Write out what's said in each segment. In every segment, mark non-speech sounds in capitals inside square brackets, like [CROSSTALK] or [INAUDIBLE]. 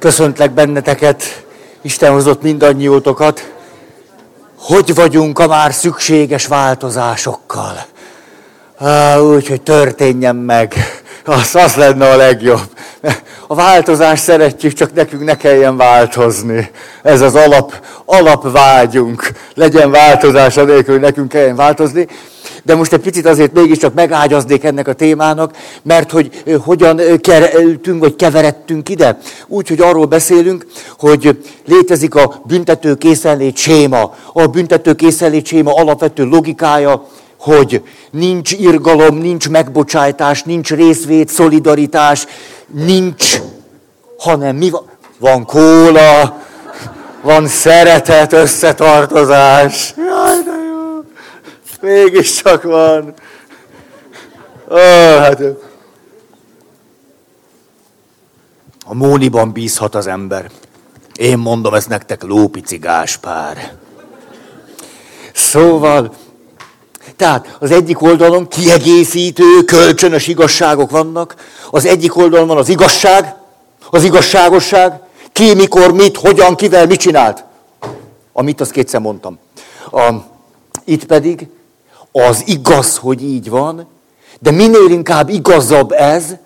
Köszöntlek benneteket, Isten hozott mindannyiótokat. Hogy vagyunk a már szükséges változásokkal? Úgy, hogy történjen meg. Az, az lenne a legjobb. A változást szeretjük, csak nekünk ne kelljen változni. Ez az alap, alapvágyunk. Legyen változás anélkül, nekünk kelljen változni. De most egy picit azért mégiscsak megágyaznék ennek a témának, mert hogy hogyan kerültünk, vagy keveredtünk ide. Úgy, hogy arról beszélünk, hogy létezik a büntető készenlét séma. A büntető készenlét séma alapvető logikája, hogy nincs irgalom, nincs megbocsájtás, nincs részvét, szolidaritás, nincs, hanem mi van? Van kóla, van szeretet, összetartozás. Jaj, de. Mégiscsak van. Ó, hát... A Móniban bízhat az ember. Én mondom ezt nektek, Lópici Gáspár. Szóval, tehát az egyik oldalon kiegészítő, kölcsönös igazságok vannak, az egyik oldalon van az igazság, az igazságosság, ki, mikor, mit, hogyan, kivel, mit csinált. Amit azt kétszer mondtam. A, itt pedig az igaz, hogy így van, de minél inkább igazabb ez,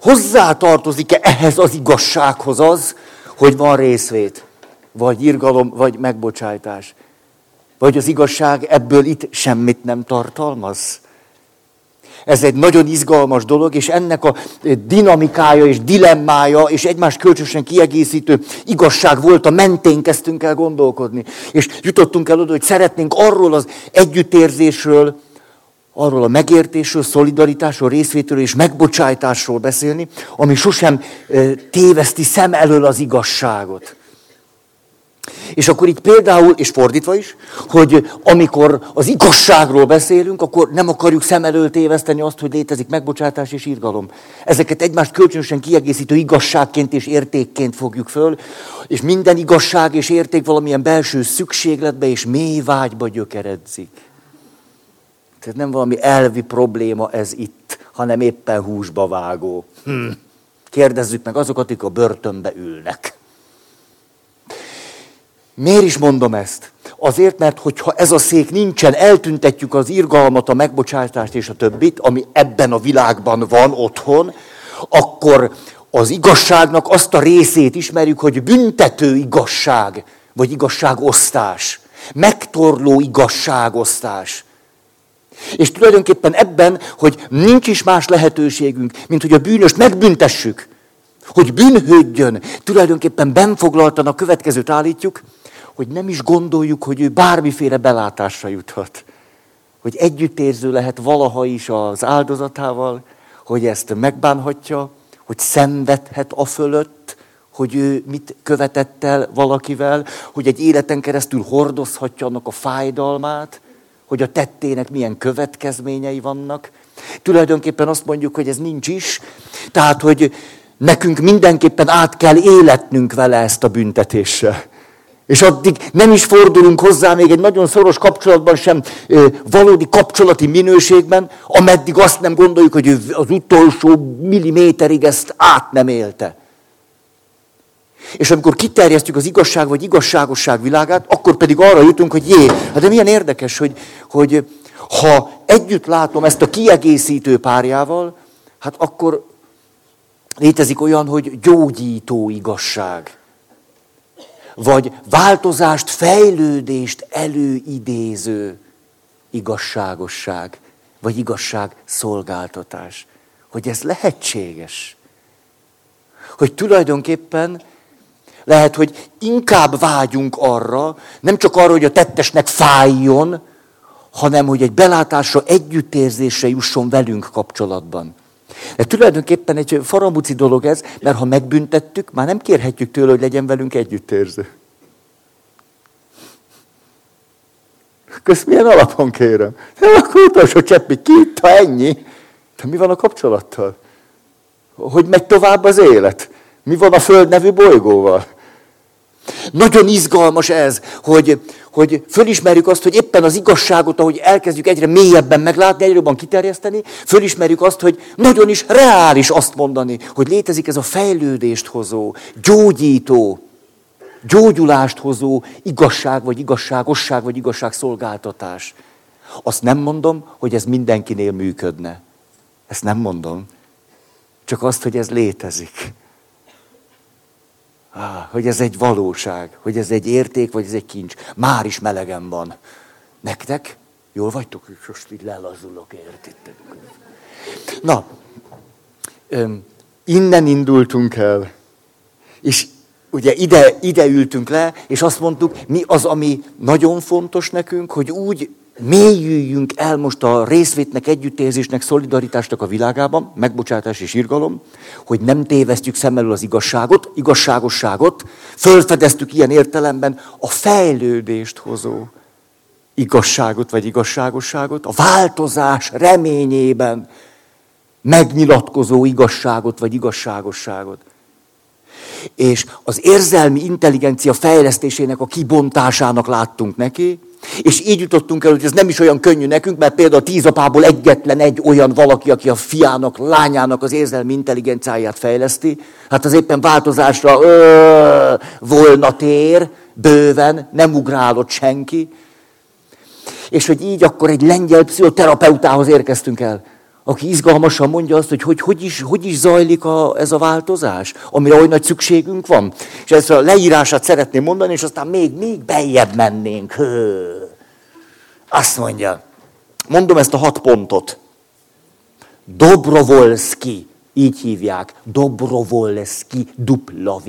hozzá tartozik-e ehhez az igazsághoz az, hogy van részvét, vagy irgalom, vagy megbocsájtás. Vagy az igazság ebből itt semmit nem tartalmaz? Ez egy nagyon izgalmas dolog, és ennek a dinamikája és dilemmája, és egymás kölcsönösen kiegészítő igazság volt a mentén kezdtünk el gondolkodni. És jutottunk el oda, hogy szeretnénk arról az együttérzésről, arról a megértésről, szolidaritásról, részvételről és megbocsájtásról beszélni, ami sosem téveszti szem elől az igazságot. És akkor itt például, és fordítva is, hogy amikor az igazságról beszélünk, akkor nem akarjuk szem előtt téveszteni azt, hogy létezik megbocsátás és írgalom. Ezeket egymást kölcsönösen kiegészítő igazságként és értékként fogjuk föl, és minden igazság és érték valamilyen belső szükségletbe és mély vágyba gyökeredzik. Tehát nem valami elvi probléma ez itt, hanem éppen húsba vágó. Hm. Kérdezzük meg azokat, akik a börtönbe ülnek. Miért is mondom ezt? Azért, mert hogyha ez a szék nincsen, eltüntetjük az irgalmat, a megbocsátást és a többit, ami ebben a világban van otthon, akkor az igazságnak azt a részét ismerjük, hogy büntető igazság, vagy igazságosztás, megtorló igazságosztás. És tulajdonképpen ebben, hogy nincs is más lehetőségünk, mint hogy a bűnöst megbüntessük, hogy bűnhődjön, tulajdonképpen benfoglaltan a következőt állítjuk, hogy nem is gondoljuk, hogy ő bármiféle belátásra juthat. Hogy együttérző lehet valaha is az áldozatával, hogy ezt megbánhatja, hogy szenvedhet a fölött, hogy ő mit követett el valakivel, hogy egy életen keresztül hordozhatja annak a fájdalmát, hogy a tettének milyen következményei vannak. Tulajdonképpen azt mondjuk, hogy ez nincs is, tehát, hogy nekünk mindenképpen át kell életnünk vele ezt a büntetéssel. És addig nem is fordulunk hozzá még egy nagyon szoros kapcsolatban sem, valódi kapcsolati minőségben, ameddig azt nem gondoljuk, hogy ő az utolsó milliméterig ezt át nem élte. És amikor kiterjesztjük az igazság vagy igazságosság világát, akkor pedig arra jutunk, hogy jé, hát de milyen érdekes, hogy, hogy ha együtt látom ezt a kiegészítő párjával, hát akkor létezik olyan, hogy gyógyító igazság vagy változást, fejlődést előidéző igazságosság, vagy igazság szolgáltatás. Hogy ez lehetséges. Hogy tulajdonképpen lehet, hogy inkább vágyunk arra, nem csak arra, hogy a tettesnek fájjon, hanem hogy egy belátásra, együttérzésre jusson velünk kapcsolatban. De tulajdonképpen egy farambuci dolog ez, mert ha megbüntettük, már nem kérhetjük tőle, hogy legyen velünk együttérző. Kösz milyen alapon kérem? Nem, akkor utolsó cseppi, ki ha ennyi? De mi van a kapcsolattal? Hogy megy tovább az élet? Mi van a Föld nevű bolygóval? Nagyon izgalmas ez, hogy, hogy fölismerjük azt, hogy éppen az igazságot, ahogy elkezdjük egyre mélyebben meglátni, egyre jobban kiterjeszteni, fölismerjük azt, hogy nagyon is reális azt mondani, hogy létezik ez a fejlődést hozó, gyógyító, gyógyulást hozó igazság, vagy igazságosság, vagy igazságszolgáltatás. Azt nem mondom, hogy ez mindenkinél működne. Ezt nem mondom. Csak azt, hogy ez létezik. Ah, hogy ez egy valóság, hogy ez egy érték, vagy ez egy kincs. Már is melegen van. Nektek? Jól vagytok? Most így lelazulok, értitek? Na, öm, innen indultunk el. És ugye ide, ide ültünk le, és azt mondtuk, mi az, ami nagyon fontos nekünk, hogy úgy mélyüljünk el most a részvétnek, együttérzésnek, szolidaritásnak a világában, megbocsátás és irgalom, hogy nem tévesztjük szem elől az igazságot, igazságosságot, fölfedeztük ilyen értelemben a fejlődést hozó igazságot vagy igazságosságot, a változás reményében megnyilatkozó igazságot vagy igazságosságot. És az érzelmi intelligencia fejlesztésének a kibontásának láttunk neki, és így jutottunk el, hogy ez nem is olyan könnyű nekünk, mert például a tíz apából egyetlen egy olyan valaki, aki a fiának, lányának az érzelmi intelligenciáját fejleszti, hát az éppen változásra ö, volna tér, bőven, nem ugrálott senki. És hogy így akkor egy lengyel pszichoterapeutához érkeztünk el aki izgalmasan mondja azt, hogy hogy, hogy, is, hogy is zajlik a, ez a változás, amire olyan nagy szükségünk van. És ezt a leírását szeretném mondani, és aztán még, még beljebb mennénk. Hő. Azt mondja, mondom ezt a hat pontot. Dobrovolski, így hívják, Dobrovolski, dupla V.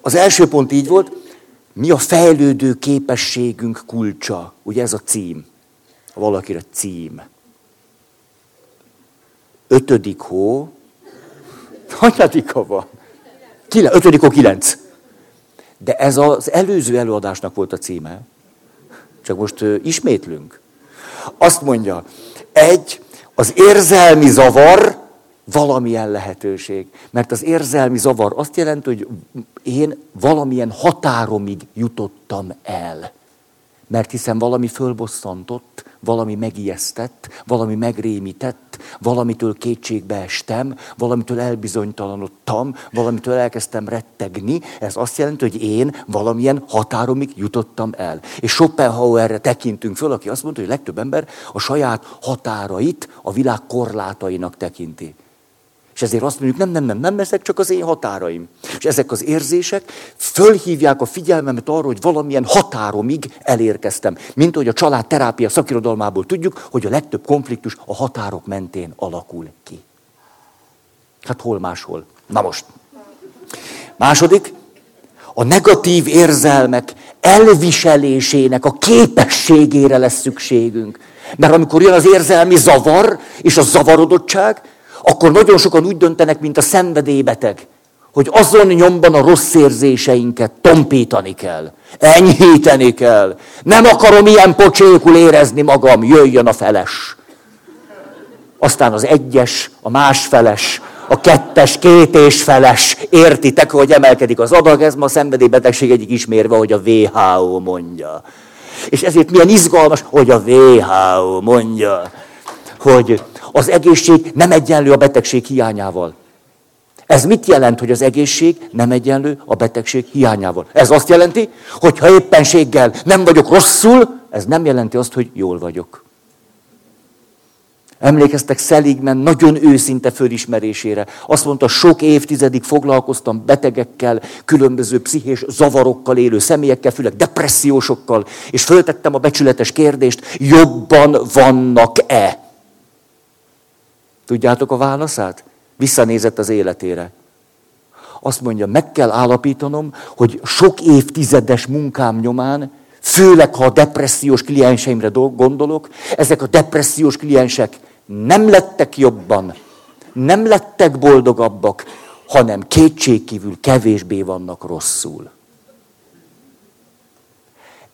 Az első pont így volt, mi a fejlődő képességünk kulcsa? Ugye ez a cím. Valakire cím ötödik hó, hanyadika van? Kile, ötödik hó kilenc. De ez az előző előadásnak volt a címe. Csak most ismétlünk. Azt mondja, egy, az érzelmi zavar valamilyen lehetőség. Mert az érzelmi zavar azt jelenti, hogy én valamilyen határomig jutottam el. Mert hiszen valami fölbosszantott, valami megijesztett, valami megrémített, valamitől kétségbe estem, valamitől elbizonytalanodtam, valamitől elkezdtem rettegni. Ez azt jelenti, hogy én valamilyen határomig jutottam el. És Schopenhauerre tekintünk föl, aki azt mondta, hogy legtöbb ember a saját határait a világ korlátainak tekinti. És ezért azt mondjuk, nem, nem, nem, nem, ezek csak az én határaim. És ezek az érzések fölhívják a figyelmemet arra, hogy valamilyen határomig elérkeztem. Mint hogy a család terápia szakirodalmából tudjuk, hogy a legtöbb konfliktus a határok mentén alakul ki. Hát hol máshol? Na most. Második, a negatív érzelmek elviselésének a képességére lesz szükségünk. Mert amikor jön az érzelmi zavar és a zavarodottság, akkor nagyon sokan úgy döntenek, mint a szenvedélybeteg, hogy azon nyomban a rossz érzéseinket tompítani kell, enyhíteni kell. Nem akarom ilyen pocsékul érezni magam, jöjjön a feles. Aztán az egyes, a másfeles, a kettes, két és feles. Értitek, hogy emelkedik az adag, ez ma a szenvedélybetegség egyik ismérve, hogy a WHO mondja. És ezért milyen izgalmas, hogy a WHO mondja, hogy az egészség nem egyenlő a betegség hiányával. Ez mit jelent, hogy az egészség nem egyenlő a betegség hiányával? Ez azt jelenti, hogy ha éppenséggel nem vagyok rosszul, ez nem jelenti azt, hogy jól vagyok. Emlékeztek Szeligmen nagyon őszinte fölismerésére. Azt mondta, sok évtizedig foglalkoztam betegekkel, különböző pszichés zavarokkal élő személyekkel, főleg depressziósokkal, és föltettem a becsületes kérdést, jobban vannak-e? Tudjátok a válaszát? Visszanézett az életére. Azt mondja, meg kell állapítanom, hogy sok évtizedes munkám nyomán, főleg ha a depressziós klienseimre gondolok, ezek a depressziós kliensek nem lettek jobban, nem lettek boldogabbak, hanem kétségkívül kevésbé vannak rosszul.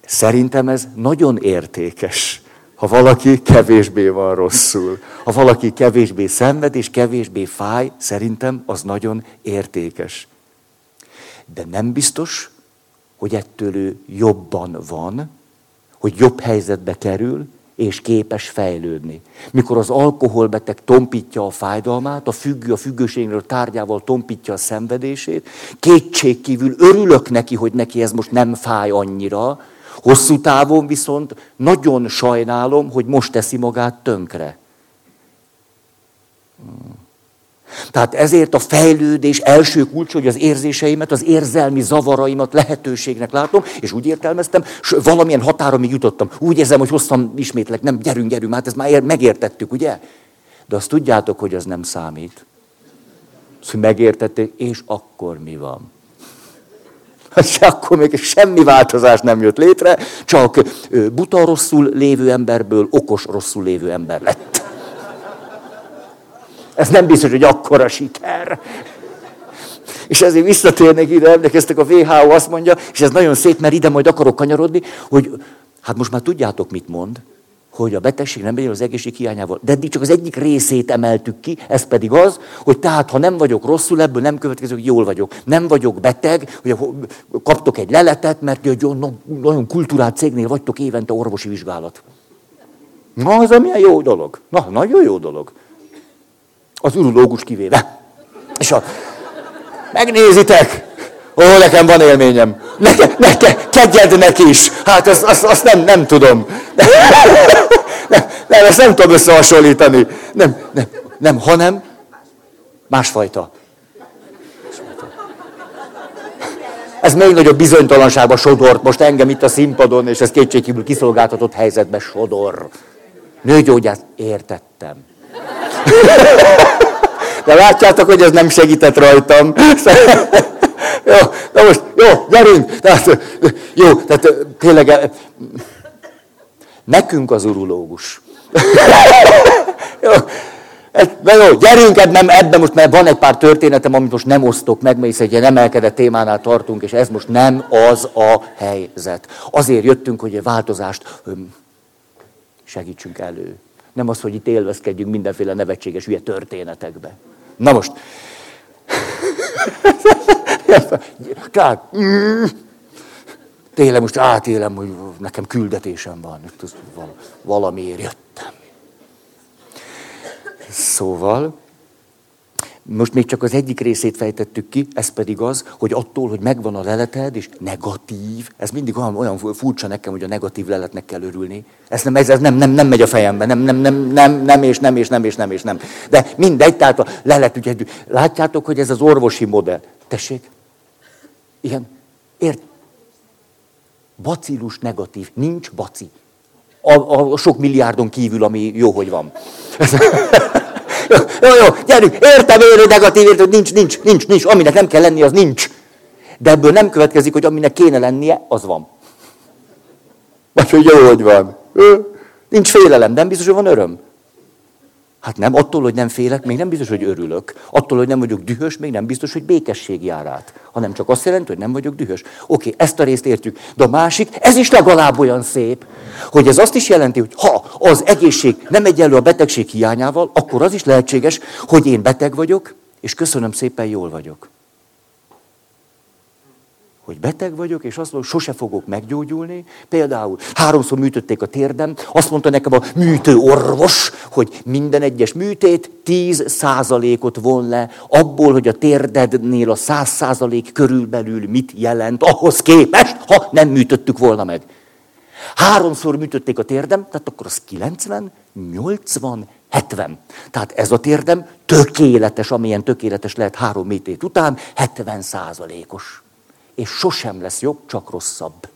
Szerintem ez nagyon értékes ha valaki kevésbé van rosszul. Ha valaki kevésbé szenved és kevésbé fáj, szerintem az nagyon értékes. De nem biztos, hogy ettől ő jobban van, hogy jobb helyzetbe kerül, és képes fejlődni. Mikor az alkoholbeteg tompítja a fájdalmát, a függő a függőségről tárgyával tompítja a szenvedését, kétségkívül örülök neki, hogy neki ez most nem fáj annyira, hosszú távon viszont nagyon sajnálom, hogy most teszi magát tönkre. Tehát ezért a fejlődés első kulcs, hogy az érzéseimet, az érzelmi zavaraimat lehetőségnek látom, és úgy értelmeztem, és valamilyen határomig jutottam. Úgy érzem, hogy hoztam ismétlek, nem, gyerünk, gyerünk, hát ezt már megértettük, ugye? De azt tudjátok, hogy az nem számít. Azt, hogy megértették, és akkor mi van? [LAUGHS] Akkor még semmi változás nem jött létre, csak buta rosszul lévő emberből okos rosszul lévő ember lett. Ez nem biztos, hogy akkora siker. És ezért visszatérnek ide, emlékeztek, a WHO azt mondja, és ez nagyon szép, mert ide majd akarok kanyarodni, hogy hát most már tudjátok, mit mond, hogy a betegség nem bejön az egészség hiányával. De eddig csak az egyik részét emeltük ki, ez pedig az, hogy tehát, ha nem vagyok rosszul, ebből nem következő, hogy jól vagyok. Nem vagyok beteg, hogy kaptok egy leletet, mert egy nagyon kulturált cégnél vagytok évente orvosi vizsgálat. Na, az a milyen jó dolog. Na, nagyon jó dolog. Az urológus kivéve. És a... Megnézitek! Ó, nekem van élményem. Neke, neke, kegyednek is. Hát azt, azt, azt nem, nem tudom. Nem, nem, ezt nem tudom összehasonlítani. Nem, nem, nem, hanem másfajta. Ez még nagyobb bizonytalanságba sodort most engem itt a színpadon, és ez kétségkívül kiszolgáltatott helyzetbe sodor. Nőgyógyász, értettem. De látjátok, hogy ez nem segített rajtam. Jó, na most, jó, gyerünk. Tehát, jó, tehát tényleg nekünk az urológus. [LAUGHS] jó, na jó, gyerünk ebben, ebben most, mert van egy pár történetem, amit most nem osztok meg, mert egy ilyen emelkedett témánál tartunk, és ez most nem az a helyzet. Azért jöttünk, hogy egy változást segítsünk elő. Nem az, hogy itt élvezkedjünk mindenféle nevetséges hülye történetekbe. Na most. [LAUGHS] Tehát, tényleg most átélem, hogy nekem küldetésem van. Valamiért jöttem. Szóval, most még csak az egyik részét fejtettük ki, ez pedig az, hogy attól, hogy megvan a leleted, és negatív, ez mindig olyan, olyan furcsa nekem, hogy a negatív leletnek kell örülni. Ez nem, ez, ez nem, nem, nem megy a fejembe, nem, nem, nem, nem, nem, és nem, és nem, és nem, és nem. De mindegy, tehát a lelet, ugye, látjátok, hogy ez az orvosi modell. Tessék? Igen. Ért? Bacillus negatív. Nincs baci. A, a, a sok milliárdon kívül, ami jó, hogy van. [LAUGHS] Jó, jó, gyerünk, értem hogy negatív, értem, nincs, nincs, nincs, nincs, aminek nem kell lenni, az nincs. De ebből nem következik, hogy aminek kéne lennie, az van. Vagy hogy jó, hogy van. Nincs félelem, nem biztos, hogy van öröm. Hát nem, attól, hogy nem félek, még nem biztos, hogy örülök. Attól, hogy nem vagyok dühös, még nem biztos, hogy békesség jár át. Hanem csak azt jelenti, hogy nem vagyok dühös. Oké, ezt a részt értjük. De a másik, ez is legalább olyan szép, hogy ez azt is jelenti, hogy ha az egészség nem egyenlő a betegség hiányával, akkor az is lehetséges, hogy én beteg vagyok, és köszönöm szépen, jól vagyok hogy beteg vagyok, és azt mondom, sose fogok meggyógyulni. Például háromszor műtötték a térdem, azt mondta nekem a műtő orvos, hogy minden egyes műtét 10 százalékot von le abból, hogy a térdednél a 100 százalék körülbelül mit jelent, ahhoz képest, ha nem műtöttük volna meg. Háromszor műtötték a térdem, tehát akkor az 90, 80, 70. Tehát ez a térdem tökéletes, amilyen tökéletes lehet három műtét után, 70 százalékos és sosem lesz jobb, csak rosszabb.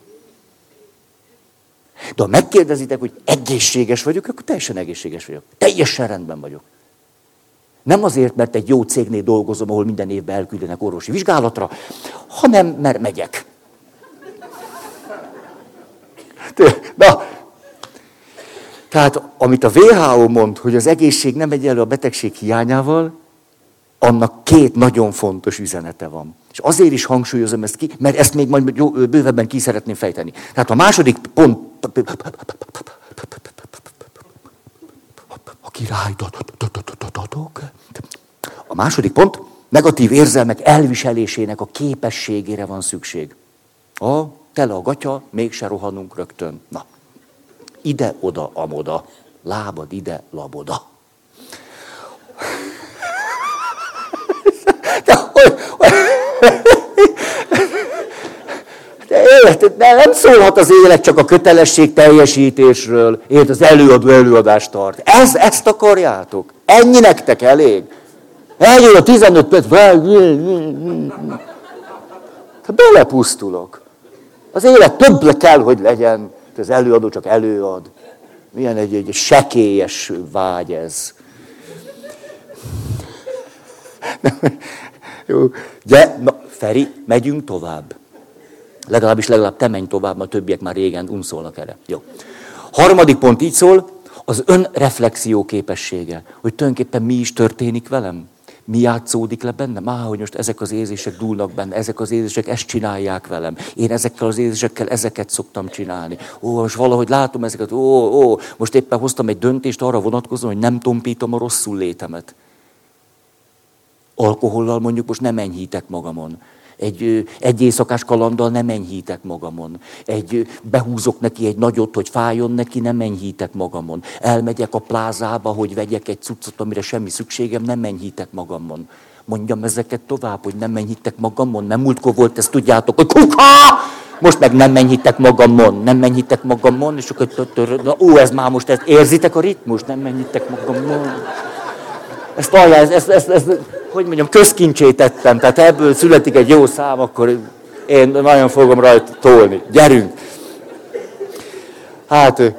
De ha megkérdezitek, hogy egészséges vagyok, akkor teljesen egészséges vagyok. Teljesen rendben vagyok. Nem azért, mert egy jó cégnél dolgozom, ahol minden évben elküldenek orvosi vizsgálatra, hanem mert megyek. Na, tehát amit a WHO mond, hogy az egészség nem egyenlő a betegség hiányával, annak két nagyon fontos üzenete van. És azért is hangsúlyozom ezt ki, mert ezt még majd jó, bővebben ki szeretném fejteni. Tehát a második pont... A király... A második pont, negatív érzelmek elviselésének a képességére van szükség. A, tele a gatya, mégse rohanunk rögtön. Na, ide-oda, amoda. Lábad ide, laboda. [LAUGHS] De, hogy, hogy, élet, de nem szólhat az élet csak a kötelesség teljesítésről. Érted, az előadó előadást tart. Ez, ezt akarjátok? Ennyi nektek elég? Eljön a 15 perc, belepusztulok. Az élet több kell, hogy legyen. Az előadó csak előad. Milyen egy, egy sekélyes vágy ez. [LAUGHS] Jó, de, na, Feri, megyünk tovább. Legalábbis legalább te menj tovább, a többiek már régen unszolnak erre. Jó. Harmadik pont így szól, az önreflexió képessége, hogy tulajdonképpen mi is történik velem. Mi játszódik le bennem? Á, hogy most ezek az érzések dúlnak benne, ezek az érzések ezt csinálják velem. Én ezekkel az érzésekkel ezeket szoktam csinálni. Ó, most valahogy látom ezeket, ó, ó, most éppen hoztam egy döntést arra vonatkozóan, hogy nem tompítom a rosszul létemet. Alkohollal mondjuk most nem enyhítek magamon. Egy, egy éjszakás kalanddal nem enyhítek magamon. Egy, behúzok neki egy nagyot, hogy fájjon neki, nem enyhítek magamon. Elmegyek a plázába, hogy vegyek egy cuccot, amire semmi szükségem, nem enyhítek magamon. Mondjam ezeket tovább, hogy nem enyhítek magamon. Nem múltkor volt ez, tudjátok, hogy kuka! Most meg nem mennyítek magamon, nem mennyítek magamon, és akkor, ó, ez már most, ezt érzitek a ritmus? Nem mennyítek magamon. Ezt, ezt, ezt, ezt, ezt hogy mondjam, közkincsét tettem, tehát ebből születik egy jó szám, akkor én nagyon fogom rajta tolni. Gyerünk! Hát, [LAUGHS]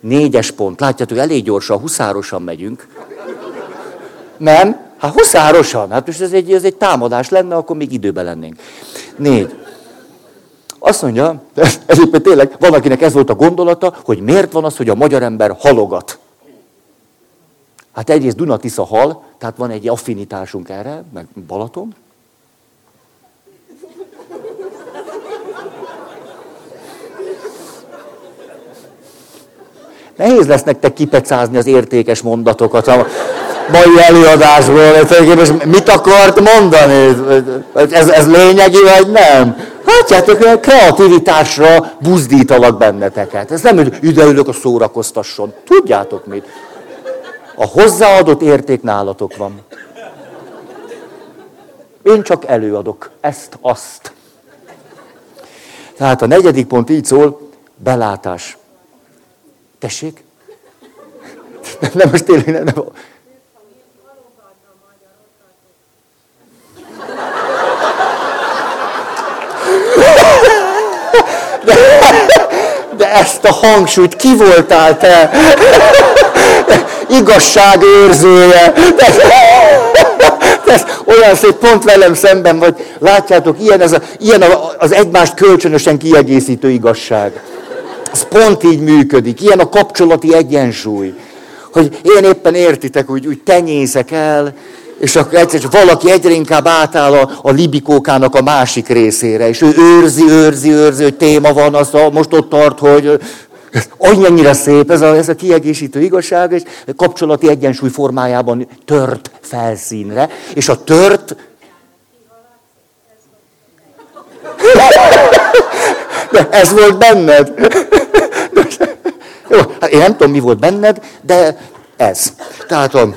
négyes pont. Látjátok, elég gyorsan, huszárosan megyünk. Nem? Hát huszárosan. Hát most ez egy, ez egy támadás lenne, akkor még időben lennénk. Négy. Azt mondja, [LAUGHS] ez tényleg, van akinek ez volt a gondolata, hogy miért van az, hogy a magyar ember halogat. Hát egyrészt Dunatisza hal, tehát van egy affinitásunk erre, meg Balaton. Nehéz lesz nektek kipecázni az értékes mondatokat a mai előadásból. Mit akart mondani? Ez, ez lényegi, vagy nem? Látjátok, a kreativitásra buzdítalak benneteket. Ez nem, hogy ide ülök a szórakoztasson. Tudjátok mit? A hozzáadott érték nálatok van. Én csak előadok ezt, azt. Tehát a negyedik pont így szól, belátás. Tessék? [LAUGHS] Nem, most tényleg nem. nem. De, de ezt a hangsúlyt ki voltál te? Őrzője. Ez olyan szép, pont velem szemben vagy. Látjátok, ilyen, ez a, ilyen az egymást kölcsönösen kiegészítő igazság. Ez pont így működik. Ilyen a kapcsolati egyensúly. Hogy én éppen értitek, hogy úgy tenyészek el, és akkor egyszer csak valaki egyre inkább átáll a, a libikókának a másik részére, és ő őrzi, őrzi, őrzi, hogy téma van, az a, most ott tart, hogy Annyira szép ez a, ez a kiegészítő igazság, és kapcsolati egyensúly formájában tört felszínre, és a tört... De ez volt benned. Jó, hát én nem tudom, mi volt benned, de ez. Tehát a,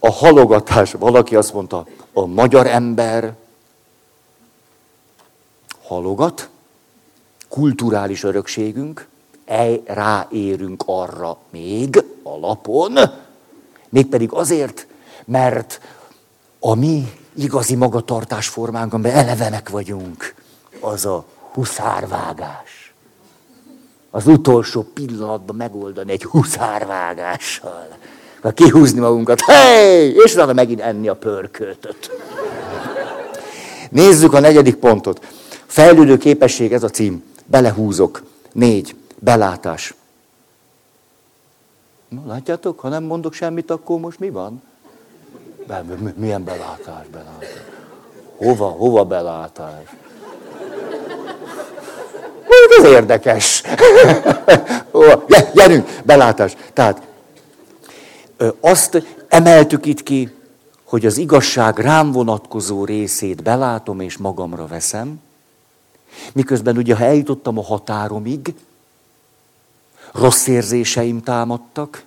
a halogatás, valaki azt mondta, a magyar ember halogat, kulturális örökségünk, ráérünk arra még alapon, mégpedig azért, mert a mi igazi magatartás formánkban elevenek vagyunk, az a huszárvágás. Az utolsó pillanatban megoldani egy huszárvágással. Kihúzni magunkat, hey! és utána megint enni a pörköltöt. Nézzük a negyedik pontot. Fejlődő képesség, ez a cím. Belehúzok. Négy. Belátás. Na, látjátok, ha nem mondok semmit, akkor most mi van? Milyen belátás, belátás? Hova, hova belátás? Ez érdekes. [LAUGHS] Gyerünk, belátás. Tehát azt emeltük itt ki, hogy az igazság rám vonatkozó részét belátom és magamra veszem, miközben ugye, ha eljutottam a határomig, rossz érzéseim támadtak,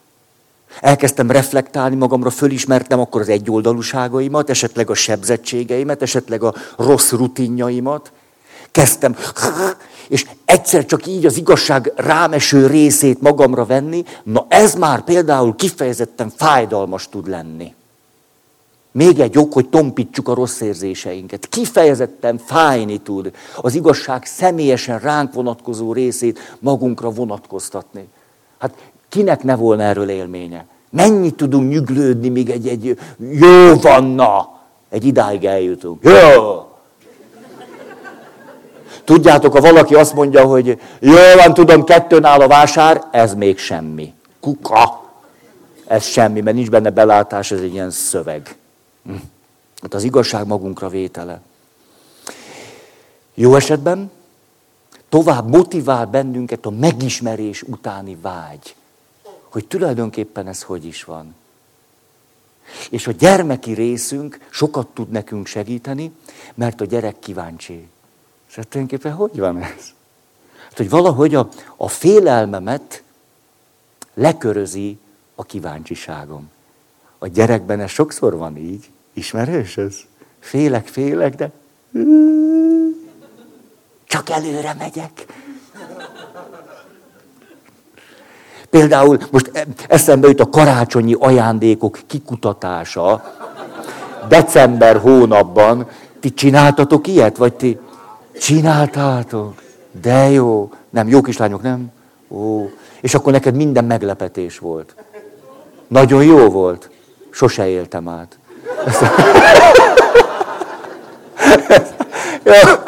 elkezdtem reflektálni magamra, fölismertem akkor az egyoldalúságaimat, esetleg a sebzettségeimet, esetleg a rossz rutinjaimat, kezdtem, és egyszer csak így az igazság rámeső részét magamra venni, na ez már például kifejezetten fájdalmas tud lenni. Még egy ok, hogy tompítsuk a rossz érzéseinket. Kifejezetten fájni tud az igazság személyesen ránk vonatkozó részét magunkra vonatkoztatni. Hát kinek ne volna erről élménye? Mennyit tudunk nyüglődni, míg egy, egy jó vanna, egy idáig eljutunk. Jó! Tudjátok, ha valaki azt mondja, hogy jó van, tudom, kettőn áll a vásár, ez még semmi. Kuka. Ez semmi, mert nincs benne belátás, ez egy ilyen szöveg. Hát az igazság magunkra vétele. Jó esetben tovább motivál bennünket a megismerés utáni vágy, hogy tulajdonképpen ez hogy is van. És a gyermeki részünk sokat tud nekünk segíteni, mert a gyerek kíváncsi. És hát tulajdonképpen hogy van ez? Hát, hogy valahogy a, a félelmemet lekörözi a kíváncsiságom. A gyerekben ez sokszor van így. Ismerős ez? Félek, félek, de csak előre megyek. Például most eszembe jut a karácsonyi ajándékok kikutatása. December hónapban. Ti csináltatok ilyet? Vagy ti csináltátok? De jó. Nem, jó kislányok, nem? Ó. És akkor neked minden meglepetés volt. Nagyon jó volt. Sose éltem át. Ja.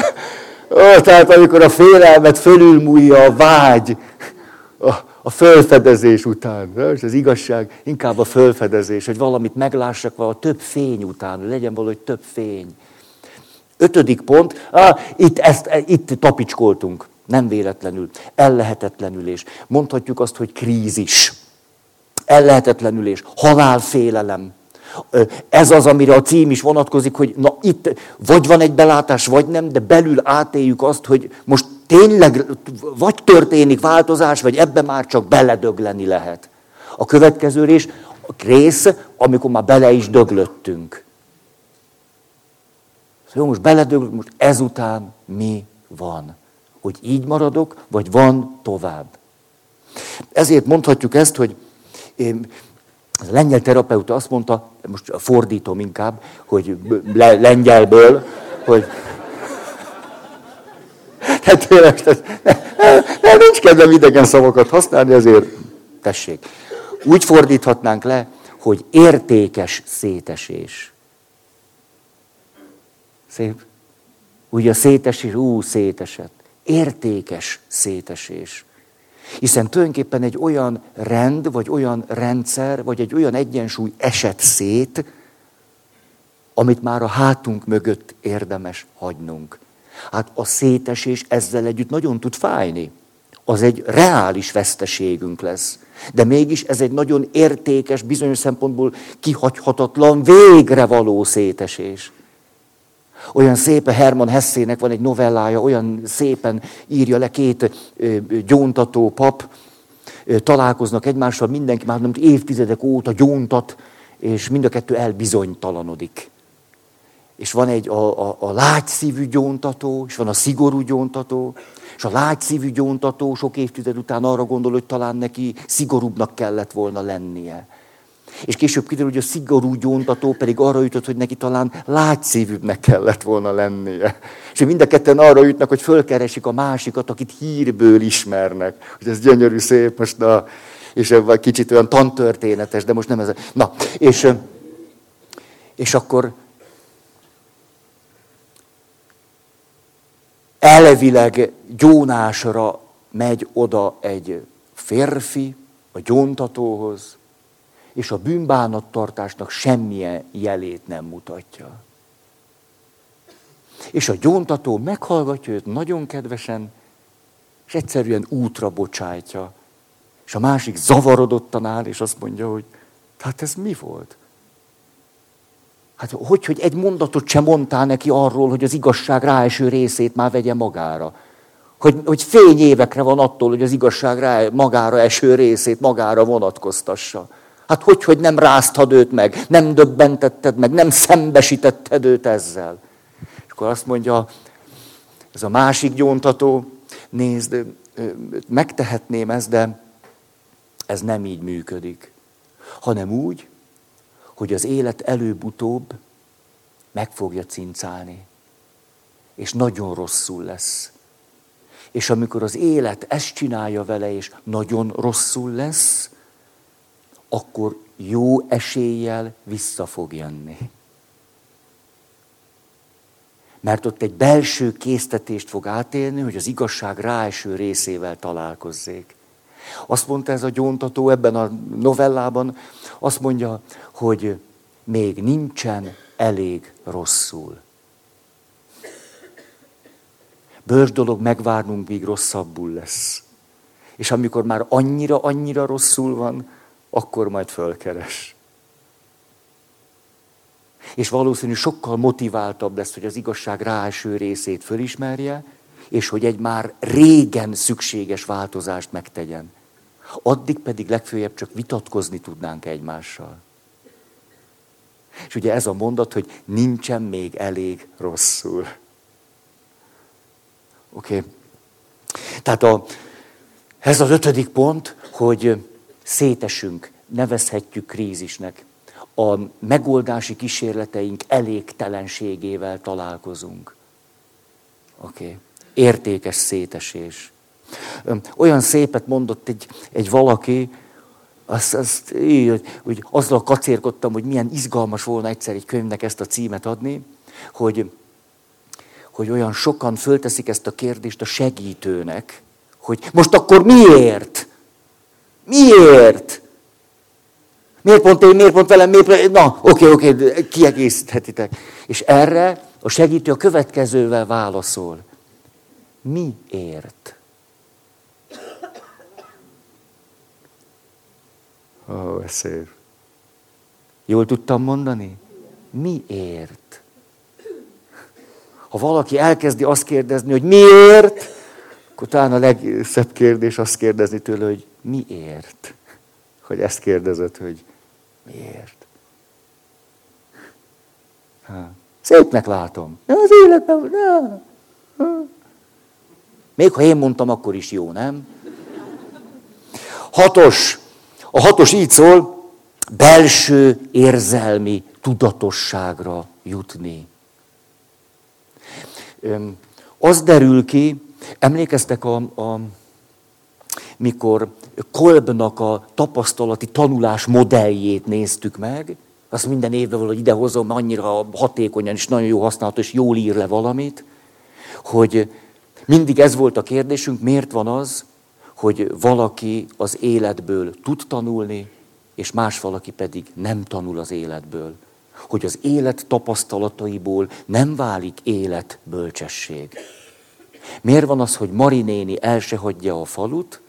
Ó, tehát amikor a félelmet fölülmúlja a vágy, a, a fölfedezés után, és az igazság inkább a fölfedezés, hogy valamit meglássak vala több fény után, legyen valahogy több fény. Ötödik pont, ah, itt, ezt, itt tapicskoltunk, nem véletlenül, ellehetetlenülés. Mondhatjuk azt, hogy krízis, ellehetetlenülés, halálfélelem, ez az, amire a cím is vonatkozik, hogy na itt vagy van egy belátás, vagy nem, de belül átéljük azt, hogy most tényleg vagy történik változás, vagy ebbe már csak beledögleni lehet. A következő rész, a rész, amikor már bele is döglöttünk. Szóval most beledöglök, most ezután mi van? Hogy így maradok, vagy van tovább? Ezért mondhatjuk ezt, hogy az a lengyel terapeuta azt mondta, most fordítom inkább, hogy le, lengyelből, hogy hát tényleg, nem, nincs kedvem idegen szavakat használni, azért tessék. Úgy fordíthatnánk le, hogy értékes szétesés. Szép. Ugye a szétesés, ú, szétesett. Értékes szétesés. Hiszen tulajdonképpen egy olyan rend, vagy olyan rendszer, vagy egy olyan egyensúly esett szét, amit már a hátunk mögött érdemes hagynunk. Hát a szétesés ezzel együtt nagyon tud fájni. Az egy reális veszteségünk lesz. De mégis ez egy nagyon értékes, bizonyos szempontból kihagyhatatlan, végre való szétesés. Olyan szépen Herman Hessének van egy novellája, olyan szépen írja le két gyóntató pap, találkoznak egymással, mindenki már nem évtizedek óta gyóntat, és mind a kettő elbizonytalanodik. És van egy a, a, a lágyszívű gyóntató, és van a szigorú gyóntató, és a lágyszívű gyóntató sok évtized után arra gondol, hogy talán neki szigorúbbnak kellett volna lennie. És később kiderül, hogy a szigorú gyóntató pedig arra jutott, hogy neki talán lágyszívűbbnek kellett volna lennie. És mind a ketten arra jutnak, hogy fölkeresik a másikat, akit hírből ismernek. Hogy ez gyönyörű, szép, most na, és kicsit olyan tantörténetes, de most nem ez. Na, és, és akkor elvileg gyónásra megy oda egy férfi a gyóntatóhoz, és a bűnbánattartásnak semmilyen jelét nem mutatja. És a gyóntató meghallgatja őt nagyon kedvesen, és egyszerűen útra bocsájtja. És a másik zavarodottan áll, és azt mondja, hogy hát ez mi volt? Hát hogy, hogy egy mondatot sem mondtál neki arról, hogy az igazság ráeső részét már vegye magára. Hogy, hogy fény évekre van attól, hogy az igazság rá, magára eső részét magára vonatkoztassa. Hát hogy, hogy nem ráztad őt meg, nem döbbentetted meg, nem szembesítetted őt ezzel. És akkor azt mondja, ez a másik gyóntató, nézd, megtehetném ezt, de ez nem így működik. Hanem úgy, hogy az élet előbb-utóbb meg fogja cincálni. És nagyon rosszul lesz. És amikor az élet ezt csinálja vele, és nagyon rosszul lesz, akkor jó eséllyel vissza fog jönni. Mert ott egy belső késztetést fog átélni, hogy az igazság ráeső részével találkozzék. Azt mondta ez a gyóntató ebben a novellában, azt mondja, hogy még nincsen elég rosszul. Bős dolog megvárnunk, míg rosszabbul lesz. És amikor már annyira-annyira rosszul van, akkor majd fölkeres. És valószínű sokkal motiváltabb lesz, hogy az igazság ráeső részét fölismerje, és hogy egy már régen szükséges változást megtegyen. Addig pedig legfőjebb csak vitatkozni tudnánk egymással. És ugye ez a mondat, hogy nincsen még elég rosszul. Oké. Okay. Tehát a, ez az ötödik pont, hogy szétesünk, nevezhetjük krízisnek. A megoldási kísérleteink elégtelenségével találkozunk. Oké. Okay. Értékes szétesés. Olyan szépet mondott egy, egy valaki, azt, azt így, úgy azzal kacérkodtam, hogy milyen izgalmas volna egyszer egy könyvnek ezt a címet adni, hogy, hogy olyan sokan fölteszik ezt a kérdést a segítőnek, hogy most akkor miért? Miért? Miért pont én, miért pont velem, miért... Na, oké, oké, kiegészíthetitek. És erre a segítő a következővel válaszol. Miért? Ó, oh, ez szép. Jól tudtam mondani? Miért? Ha valaki elkezdi azt kérdezni, hogy miért, akkor talán a legszebb kérdés azt kérdezni tőle, hogy miért? Hogy ezt kérdezed, hogy miért? Ha. Szépnek látom. De az életben... Na. Még ha én mondtam, akkor is jó, nem? Hatos. A hatos így szól, belső érzelmi tudatosságra jutni. Az derül ki, emlékeztek a, a mikor Kolbnak a tapasztalati tanulás modelljét néztük meg, azt minden évben valahogy idehozom, annyira hatékonyan és nagyon jó használható, és jól ír le valamit, hogy mindig ez volt a kérdésünk, miért van az, hogy valaki az életből tud tanulni, és más valaki pedig nem tanul az életből. Hogy az élet tapasztalataiból nem válik élet bölcsesség. Miért van az, hogy Marinéni el se hagyja a falut,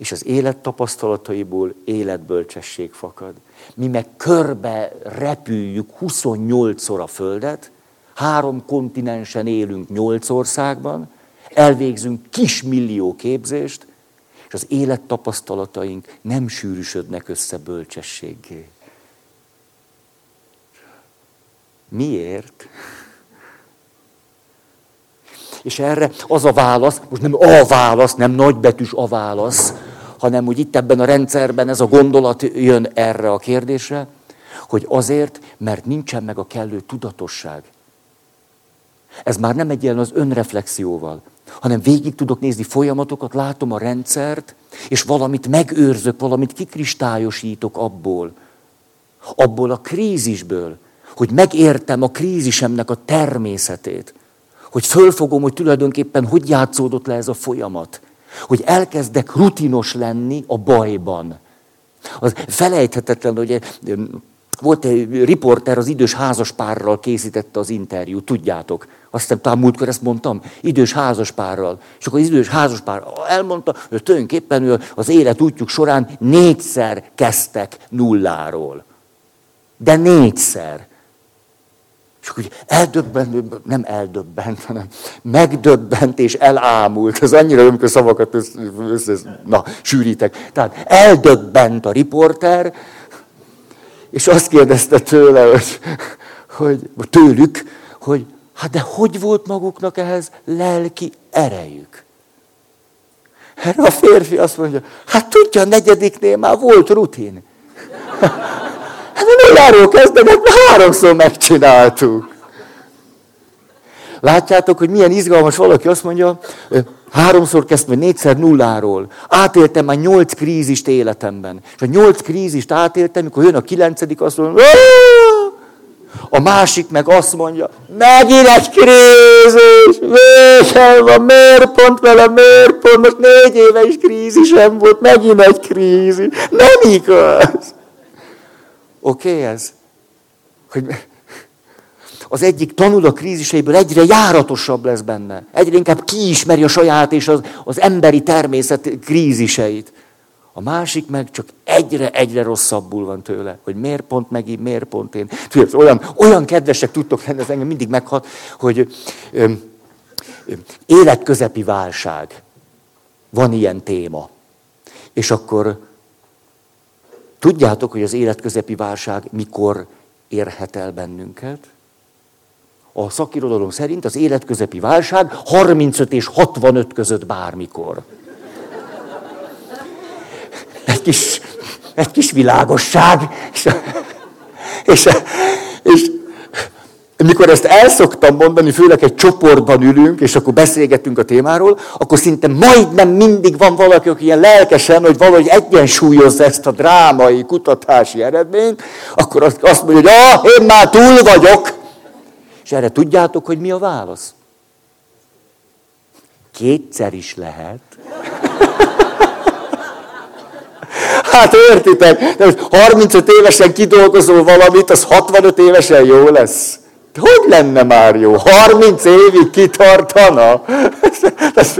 és az élet tapasztalataiból életbölcsesség fakad. Mi meg körbe repüljük 28-szor a Földet, három kontinensen élünk nyolc országban, elvégzünk kismillió képzést, és az élettapasztalataink nem sűrűsödnek össze bölcsességgé. Miért? És erre az a válasz, most nem a válasz, nem nagybetűs a válasz, hanem úgy itt ebben a rendszerben ez a gondolat jön erre a kérdésre, hogy azért, mert nincsen meg a kellő tudatosság. Ez már nem egy az önreflexióval, hanem végig tudok nézni folyamatokat, látom a rendszert, és valamit megőrzök, valamit kikristályosítok abból, abból a krízisből, hogy megértem a krízisemnek a természetét, hogy fölfogom, hogy tulajdonképpen hogy játszódott le ez a folyamat, hogy elkezdek rutinos lenni a bajban. Az felejthetetlen, hogy volt egy riporter, az idős házaspárral készítette az interjút, tudjátok. Azt hiszem, talán múltkor ezt mondtam, idős házaspárral. És akkor az idős házaspár elmondta, hogy tulajdonképpen az élet útjuk során négyszer kezdtek nulláról. De négyszer. Akkor eldöbbent, nem eldöbbent, hanem megdöbbent és elámult. Ez annyira, amikor szavakat össze, össze, na, sűrítek. Tehát eldöbbent a riporter, és azt kérdezte tőle, hogy, hogy tőlük, hogy hát de hogy volt maguknak ehhez lelki erejük? Erre a férfi azt mondja, hát tudja, a negyediknél már volt rutin. Hát a nulláról kezdenek, háromszor megcsináltuk. Látjátok, hogy milyen izgalmas valaki azt mondja, háromszor kezdtem, négyszer nulláról. Átéltem már nyolc krízist életemben. És a nyolc krízist átéltem, mikor jön a kilencedik, azt mondja, a másik meg azt mondja, megint egy krízis, végem van, miért pont vele, miért pont, most négy éve is krízisem volt, megint egy krízis. Nem igaz. Oké okay, ez? Hogy az egyik tanul a kríziseiből, egyre járatosabb lesz benne. Egyre inkább kiismeri a saját és az, az emberi természet kríziseit. A másik meg csak egyre-egyre rosszabbul van tőle, hogy miért pont megint, miért pont én. Tudod, olyan, olyan kedvesek tudtok lenni, ez engem mindig meghat, hogy ö, ö, életközepi válság. Van ilyen téma. És akkor tudjátok, hogy az életközepi válság mikor érhet el bennünket? A szakirodalom szerint az életközepi válság 35 és 65 között bármikor egy kis, egy kis világosság. És, és, és mikor ezt elszoktam mondani, főleg egy csoportban ülünk, és akkor beszélgetünk a témáról, akkor szinte majdnem mindig van valaki, aki ilyen lelkesen, hogy valahogy egyensúlyozza ezt a drámai kutatási eredményt, akkor azt mondja, hogy ah, én már túl vagyok. És erre tudjátok, hogy mi a válasz? Kétszer is lehet. [LAUGHS] Hát értitek, de 35 évesen kidolgozol valamit, az 65 évesen jó lesz. Hogy lenne már jó? 30 évig kitartana? [LAUGHS] Ez,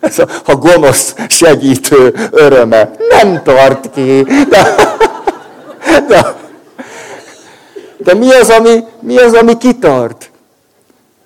ez, a, a gonosz segítő öröme. Nem tart ki. De, de, de mi, az, ami, mi az, ami kitart?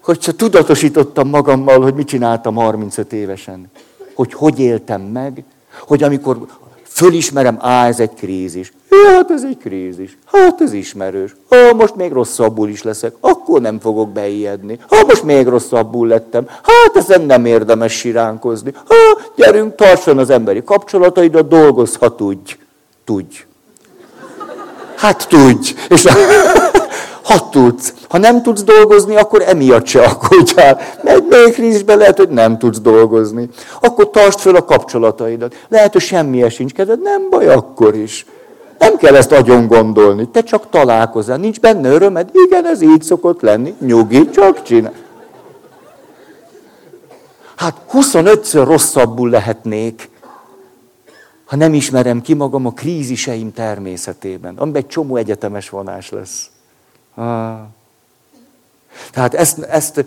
Hogy csak tudatosítottam magammal, hogy mit csináltam 35 évesen. Hogy hogy éltem meg, hogy amikor Fölismerem, á, ez egy krízis. Hát ez egy krízis. Hát ez ismerős. Ha most még rosszabbul is leszek, akkor nem fogok beijedni. Ha most még rosszabbul lettem, hát ezen nem érdemes siránkozni. Ha, gyerünk, tartson az emberi kapcsolataidat, dolgozz, ha tudj. Tudj. Hát tudj. És [LAUGHS] ha tudsz. Ha nem tudsz dolgozni, akkor emiatt se aggódjál. Mert még krízisben lehet, hogy nem tudsz dolgozni. Akkor tartsd föl a kapcsolataidat. Lehet, hogy semmi sincs kedved, nem baj akkor is. Nem kell ezt agyon gondolni, te csak találkozzál. Nincs benne örömed? Igen, ez így szokott lenni. Nyugi, csak csinál. Hát 25-ször rosszabbul lehetnék, ha nem ismerem ki magam a kríziseim természetében, amiben egy csomó egyetemes vonás lesz. Tehát ezt, ezt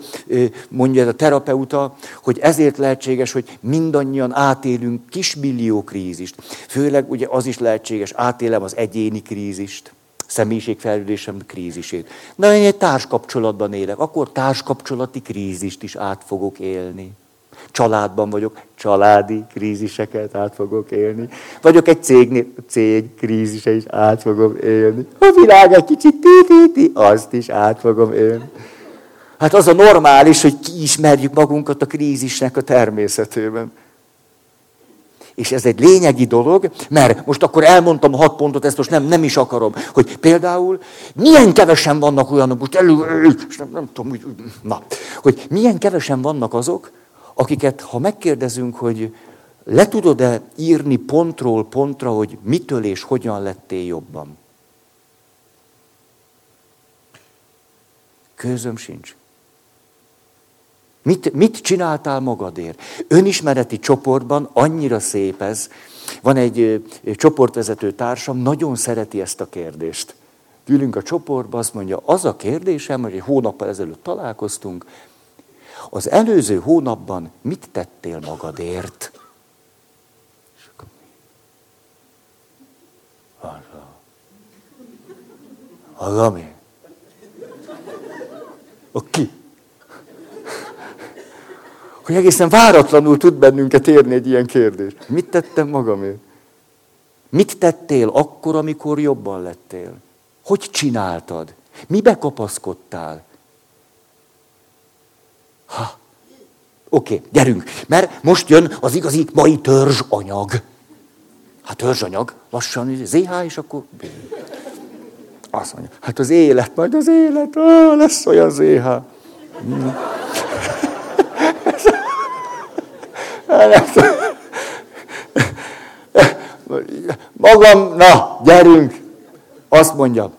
mondja a terapeuta, hogy ezért lehetséges, hogy mindannyian átélünk kismillió krízist. Főleg ugye az is lehetséges, átélem az egyéni krízist, személyiségfejlődésem krízisét. Na, én egy társkapcsolatban élek, akkor társkapcsolati krízist is át fogok élni. Családban vagyok, családi kríziseket át fogok élni. Vagyok egy cégnél, cég krízise is át fogom élni. A világ egy kicsit ti azt is át fogom élni. Hát az a normális, hogy kiismerjük magunkat a krízisnek a természetében. És ez egy lényegi dolog, mert most akkor elmondtam a hat pontot, ezt most nem, nem is akarom, hogy például milyen kevesen vannak olyanok, most elő, nem, nem tudom, úgy, na, hogy milyen kevesen vannak azok, akiket, ha megkérdezünk, hogy le tudod-e írni pontról pontra, hogy mitől és hogyan lettél jobban? Közöm sincs. Mit, mit csináltál magadért? Önismereti csoportban annyira szép ez. Van egy csoportvezető társam, nagyon szereti ezt a kérdést. Ülünk a csoportba, azt mondja, az a kérdésem, hogy egy hónappal ezelőtt találkoztunk, az előző hónapban mit tettél magadért? Az ami. A ki? Hogy egészen váratlanul tud bennünket érni egy ilyen kérdés. Mit tettem magamért? Mit tettél akkor, amikor jobban lettél? Hogy csináltad? Mibe kapaszkodtál? Ha. Oké, gyerünk, mert most jön az igazi mai törzsanyag. Hát törzsanyag, lassan ZH, és akkor... Azt mondja, hát az élet, majd az élet, ó, lesz olyan ZH. [LAUGHS] Magam, na, gyerünk! Azt mondja,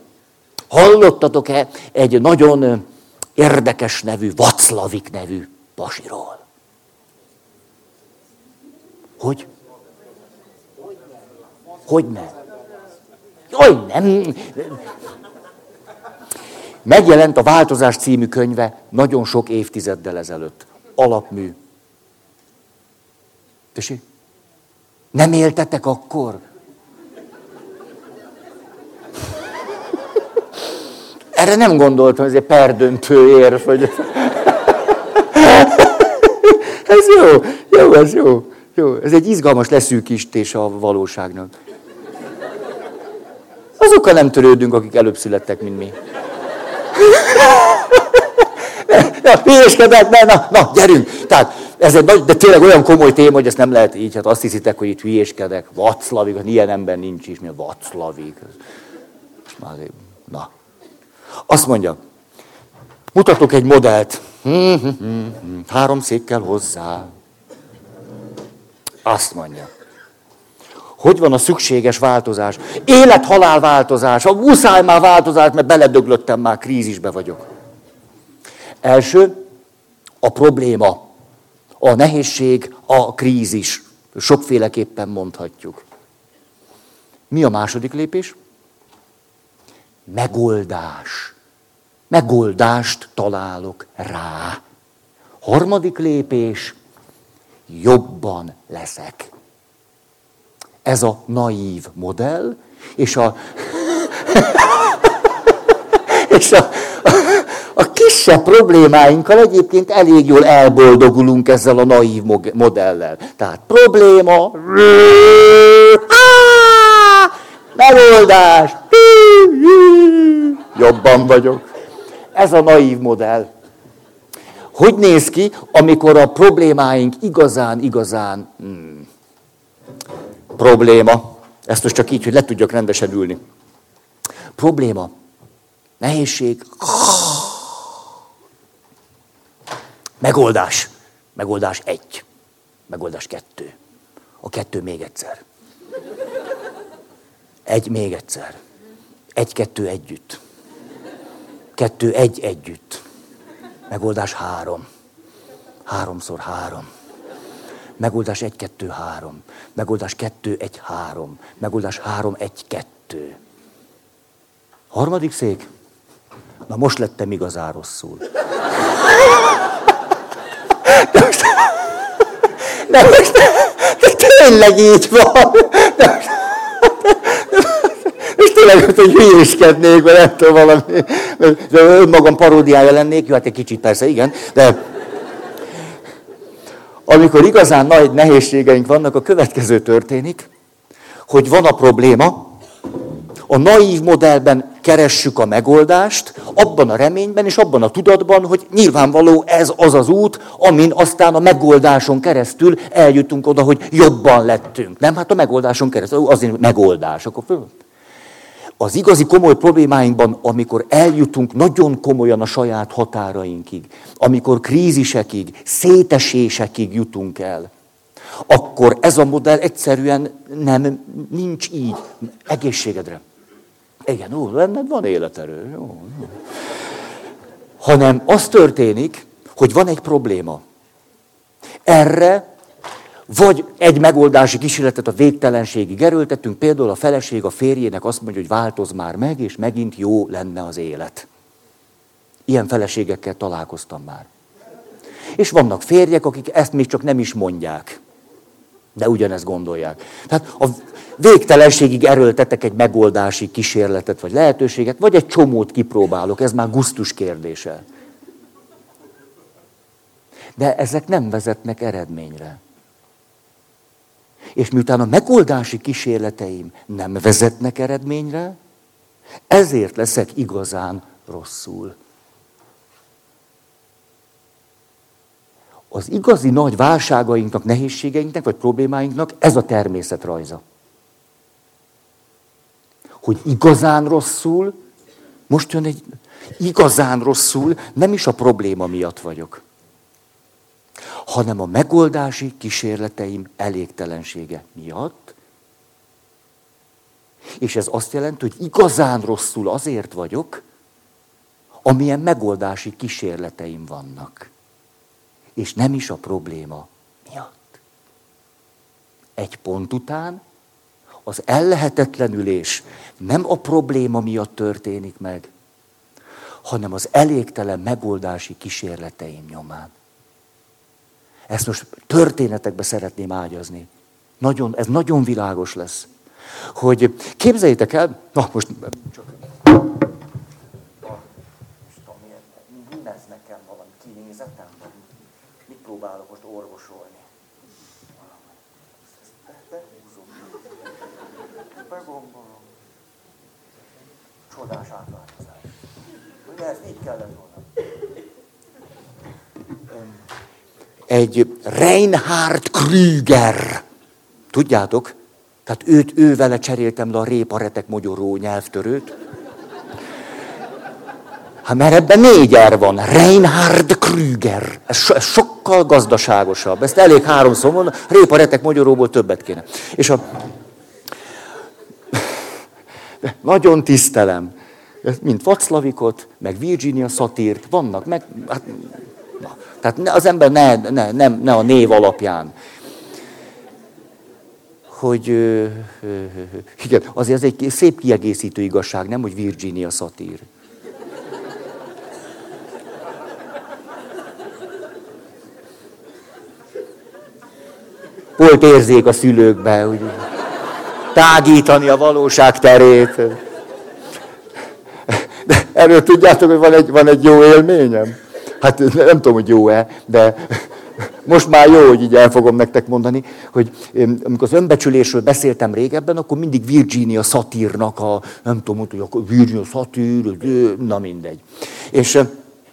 hallottatok-e egy nagyon érdekes nevű, Vaclavik nevű pasiról? Hogy? Hogy nem? Jaj, nem. Megjelent a Változás című könyve nagyon sok évtizeddel ezelőtt. Alapmű. Tessék? Nem éltetek akkor? Erre nem gondoltam, ez egy perdöntő érv, hogy... ez jó, jó, ez jó, jó. Ez egy izgalmas leszűkítés a valóságnak. Azokkal nem törődünk, akik előbb születtek, mint mi. Na, [LAUGHS] hülyéskedek, ne, na, na, gyerünk. Tehát ez egy nagy, de tényleg olyan komoly téma, hogy ezt nem lehet így, hát azt hiszitek, hogy itt hülyéskedek. Vaclavik, hát ilyen ember nincs is, mi a Vaclavik. Na. Azt mondja, mutatok egy modellt. Három székkel hozzá. Azt mondja. Hogy van a szükséges változás? Élet-halál változás. A muszáj már változás, mert beledöglöttem már, krízisbe vagyok. Első, a probléma, a nehézség, a krízis. Sokféleképpen mondhatjuk. Mi a második lépés? Megoldás. Megoldást találok rá. Harmadik lépés, jobban leszek. Ez a naív modell, és a, [LAUGHS] és a, kisebb problémáinkkal egyébként elég jól elboldogulunk ezzel a naív modellel. Tehát probléma, megoldás, jobban vagyok. Ez a naív modell. Hogy néz ki, amikor a problémáink igazán, igazán hmm, probléma, ezt most csak így, hogy le tudjak rendesen ülni. Probléma, nehézség, megoldás. Megoldás egy, megoldás kettő. A kettő még egyszer. Egy még egyszer. Egy-kettő együtt. Kettő egy együtt. Megoldás három. Háromszor három. Megoldás egy, kettő, három. Megoldás kettő, egy, három. Megoldás három, egy, kettő. Harmadik szék? Na most lettem igazán rosszul. De most, de most, de tényleg így van. De most, és tényleg, hogy hülyéskednék, vagy nem tudom valami, de önmagam paródiája lennék, jó, hát egy kicsit persze, igen, de amikor igazán nagy nehézségeink vannak, a következő történik, hogy van a probléma, a naív modellben keressük a megoldást, abban a reményben és abban a tudatban, hogy nyilvánvaló ez az az út, amin aztán a megoldáson keresztül eljutunk oda, hogy jobban lettünk. Nem, hát a megoldáson keresztül, azért megoldás. Akkor föl. Az igazi komoly problémáinkban, amikor eljutunk nagyon komolyan a saját határainkig, amikor krízisekig, szétesésekig jutunk el, akkor ez a modell egyszerűen nem, nincs így. Egészségedre. Igen, ó, benned van életerő. Jó, jó. Hanem az történik, hogy van egy probléma. Erre vagy egy megoldási kísérletet a végtelenségig erőltetünk, például a feleség a férjének azt mondja, hogy változ már meg, és megint jó lenne az élet. Ilyen feleségekkel találkoztam már. És vannak férjek, akik ezt még csak nem is mondják, de ugyanezt gondolják. Tehát a végtelenségig erőltetek egy megoldási kísérletet, vagy lehetőséget, vagy egy csomót kipróbálok, ez már gusztus kérdése. De ezek nem vezetnek eredményre. És miután a megoldási kísérleteim nem vezetnek eredményre, ezért leszek igazán rosszul. Az igazi nagy válságainknak, nehézségeinknek vagy problémáinknak ez a természetrajza. Hogy igazán rosszul, most jön egy igazán rosszul, nem is a probléma miatt vagyok, hanem a megoldási kísérleteim elégtelensége miatt. És ez azt jelenti, hogy igazán rosszul azért vagyok, amilyen megoldási kísérleteim vannak. És nem is a probléma miatt. Egy pont után az ellehetetlenülés nem a probléma miatt történik meg, hanem az elégtelen megoldási kísérleteim nyomán. Ezt most történetekbe szeretném ágyazni. Nagyon, ez nagyon világos lesz. Hogy képzeljétek el, na most csak nekem valami kinézetem, mit próbálok most orvosolni. Begombolom. Csodás átváltozás. Ez így kellett volna. Egy Reinhard Krüger. Tudjátok? Tehát őt, ő vele cseréltem le a réparetek mogyoró nyelvtörőt. Hát mert ebben négy er van. Reinhard Krüger. Ez, so, ez sokkal gazdaságosabb. Ezt elég háromszor mondani. Réparetek mogyoróból többet kéne. És a... Nagyon tisztelem. Mint Vaclavikot, meg Virginia Satírt, vannak, meg... Hát, na, tehát az ember ne, ne, nem, ne a név alapján hogy igen, azért ez egy szép kiegészítő igazság, nem, hogy Virginia szatír. Volt érzék a szülőkbe, hogy tágítani a valóság terét. Erről tudjátok, hogy van egy, van egy jó élményem? Hát nem tudom, hogy jó-e, de most már jó, hogy így el fogom nektek mondani, hogy amikor az önbecsülésről beszéltem régebben, akkor mindig Virginia Satírnak a, nem tudom, hogy akkor Virginia Satír, na mindegy. És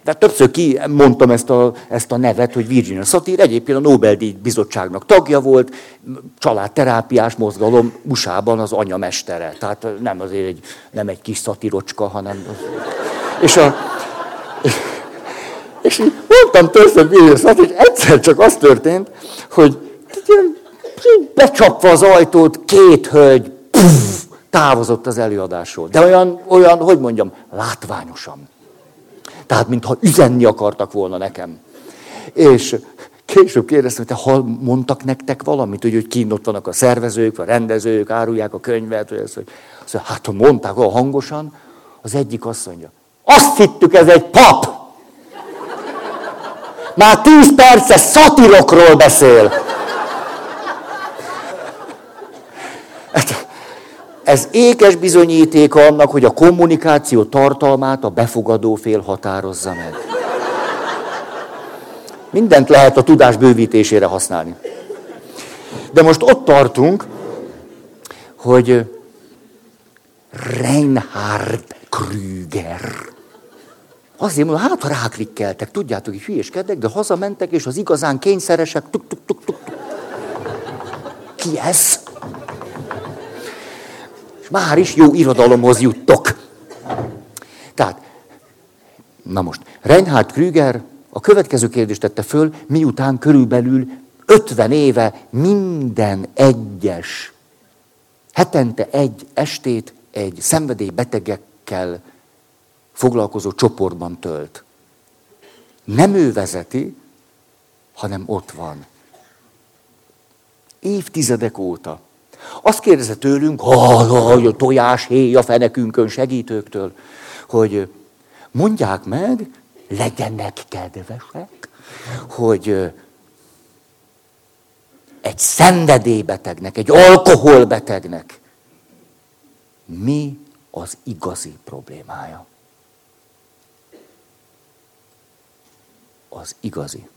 de többször ki mondtam ezt a, ezt a nevet, hogy Virginia Satir egyébként a Nobel-díj bizottságnak tagja volt, családterápiás mozgalom USA-ban az anyamestere. Tehát nem azért egy, nem egy kis szatírocska, hanem... És a, és így mondtam többször Williamsnak, hogy egyszer csak az történt, hogy becsapva az ajtót, két hölgy puff, távozott az előadásról. De olyan, olyan, hogy mondjam, látványosan. Tehát, mintha üzenni akartak volna nekem. És később kérdeztem, hogy te hal mondtak nektek valamit, hogy, hogy kint ott vannak a szervezők, a rendezők, árulják a könyvet, hogy, ezt, hogy azt mondja, hát ha mondták olyan hangosan, az egyik azt mondja, azt hittük, ez egy pap! Már tíz perce szatirokról beszél. Ez ékes bizonyíték annak, hogy a kommunikáció tartalmát a befogadó fél határozza meg. Mindent lehet a tudás bővítésére használni. De most ott tartunk, hogy Reinhard Krüger Azért mondom, hát ha ráklikkeltek, tudjátok, hogy hülyéskedek, de hazamentek, és az igazán kényszeresek, tuk, tuk, tuk, tuk. Ki ez? És már is jó irodalomhoz juttok. Tehát, na most, Reinhard Krüger a következő kérdést tette föl, miután körülbelül 50 éve minden egyes, hetente egy estét egy szenvedélybetegekkel foglalkozó csoportban tölt. Nem ő vezeti, hanem ott van. Évtizedek óta. Azt kérdezett tőlünk, a tojás héj a fenekünkön segítőktől, hogy mondják meg, legyenek kedvesek, hogy egy szenvedélybetegnek, egy alkoholbetegnek mi az igazi problémája. az igazi.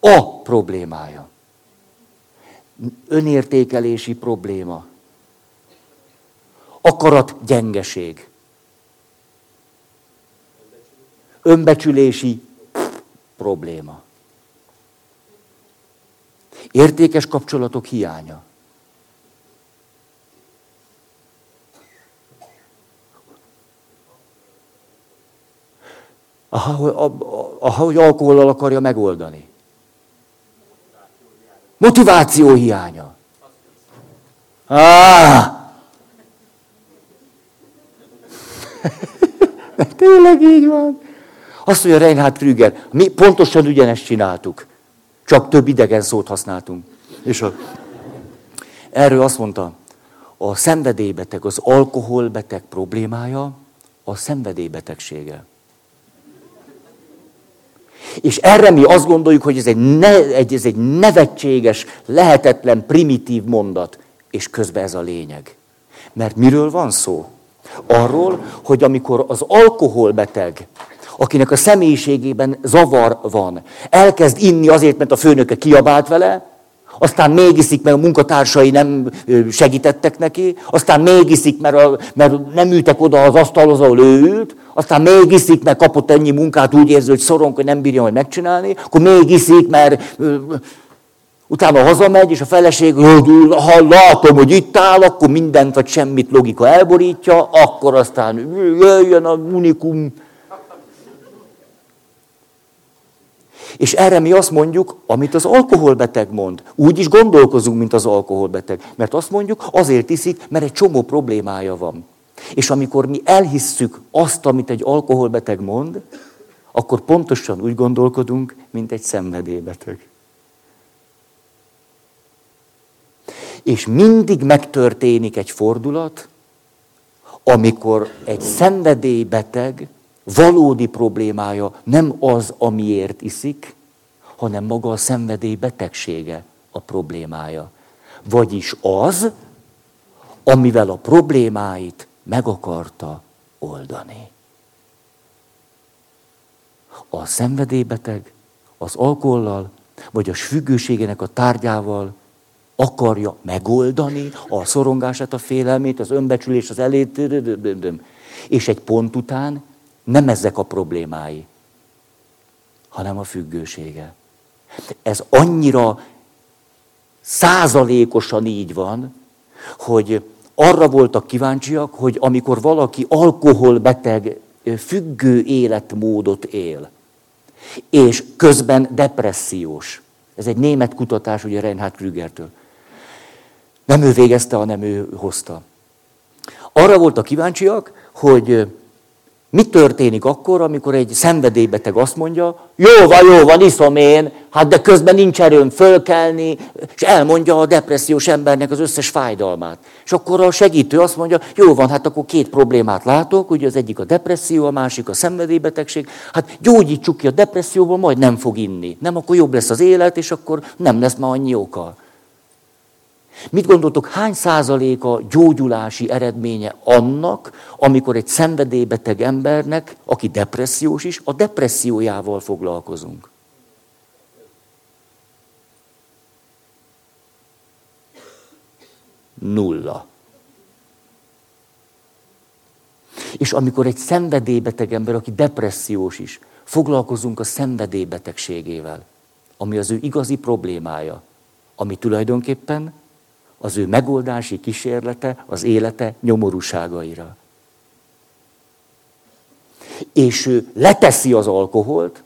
A problémája. Önértékelési probléma. Akarat gyengeség. Önbecsülési probléma. Értékes kapcsolatok hiánya. Ahogy alkohollal akarja megoldani. Motiváció hiánya. Ah! [LAUGHS] Tényleg így van. Azt mondja Reinhard Krüger, mi pontosan ugyanezt csináltuk, csak több idegen szót használtunk. És a, erről azt mondta, a szenvedélybeteg, az alkoholbeteg problémája a szenvedélybetegsége. És erre mi azt gondoljuk, hogy ez egy, ne, egy, ez egy nevetséges, lehetetlen, primitív mondat. És közben ez a lényeg. Mert miről van szó? Arról, hogy amikor az alkoholbeteg, akinek a személyiségében zavar van, elkezd inni azért, mert a főnöke kiabált vele, aztán még iszik, mert a munkatársai nem segítettek neki, aztán még iszik, mert, a, mert nem ültek oda az asztalhoz, ahol ő ült, aztán még iszik, mert kapott ennyi munkát, úgy érzi, hogy szorong, hogy nem bírja majd megcsinálni, akkor még iszik, mert utána hazamegy, és a feleség, ha látom, hogy itt áll, akkor mindent vagy semmit logika elborítja, akkor aztán jöjjön a unikum, És erre mi azt mondjuk, amit az alkoholbeteg mond. Úgy is gondolkozunk, mint az alkoholbeteg. Mert azt mondjuk, azért iszik, mert egy csomó problémája van. És amikor mi elhisszük azt, amit egy alkoholbeteg mond, akkor pontosan úgy gondolkodunk, mint egy szenvedélybeteg. És mindig megtörténik egy fordulat, amikor egy szenvedélybeteg valódi problémája nem az, amiért iszik, hanem maga a szenvedély betegsége a problémája. Vagyis az, amivel a problémáit meg akarta oldani. A szenvedélybeteg az alkollal, vagy a függőségének a tárgyával akarja megoldani a szorongását, a félelmét, az önbecsülés, az elét, és egy pont után nem ezek a problémái, hanem a függősége. Ez annyira százalékosan így van, hogy arra voltak kíváncsiak, hogy amikor valaki alkoholbeteg, függő életmódot él, és közben depressziós. Ez egy német kutatás, ugye Reinhard Krügertől. Nem ő végezte, hanem ő hozta. Arra voltak kíváncsiak, hogy mi történik akkor, amikor egy szenvedélybeteg azt mondja, jó van, jó van, iszom én, hát de közben nincs erőm fölkelni, és elmondja a depressziós embernek az összes fájdalmát. És akkor a segítő azt mondja, jó van, hát akkor két problémát látok, ugye az egyik a depresszió, a másik a szenvedélybetegség, hát gyógyítsuk ki a depresszióból, majd nem fog inni. Nem, akkor jobb lesz az élet, és akkor nem lesz már annyi oka. Mit gondoltok, hány százaléka gyógyulási eredménye annak, amikor egy szenvedélybeteg embernek, aki depressziós is, a depressziójával foglalkozunk? Nulla. És amikor egy szenvedélybeteg ember, aki depressziós is, foglalkozunk a szenvedélybetegségével, ami az ő igazi problémája, ami tulajdonképpen az ő megoldási kísérlete az élete nyomorúságaira. És ő leteszi az alkoholt,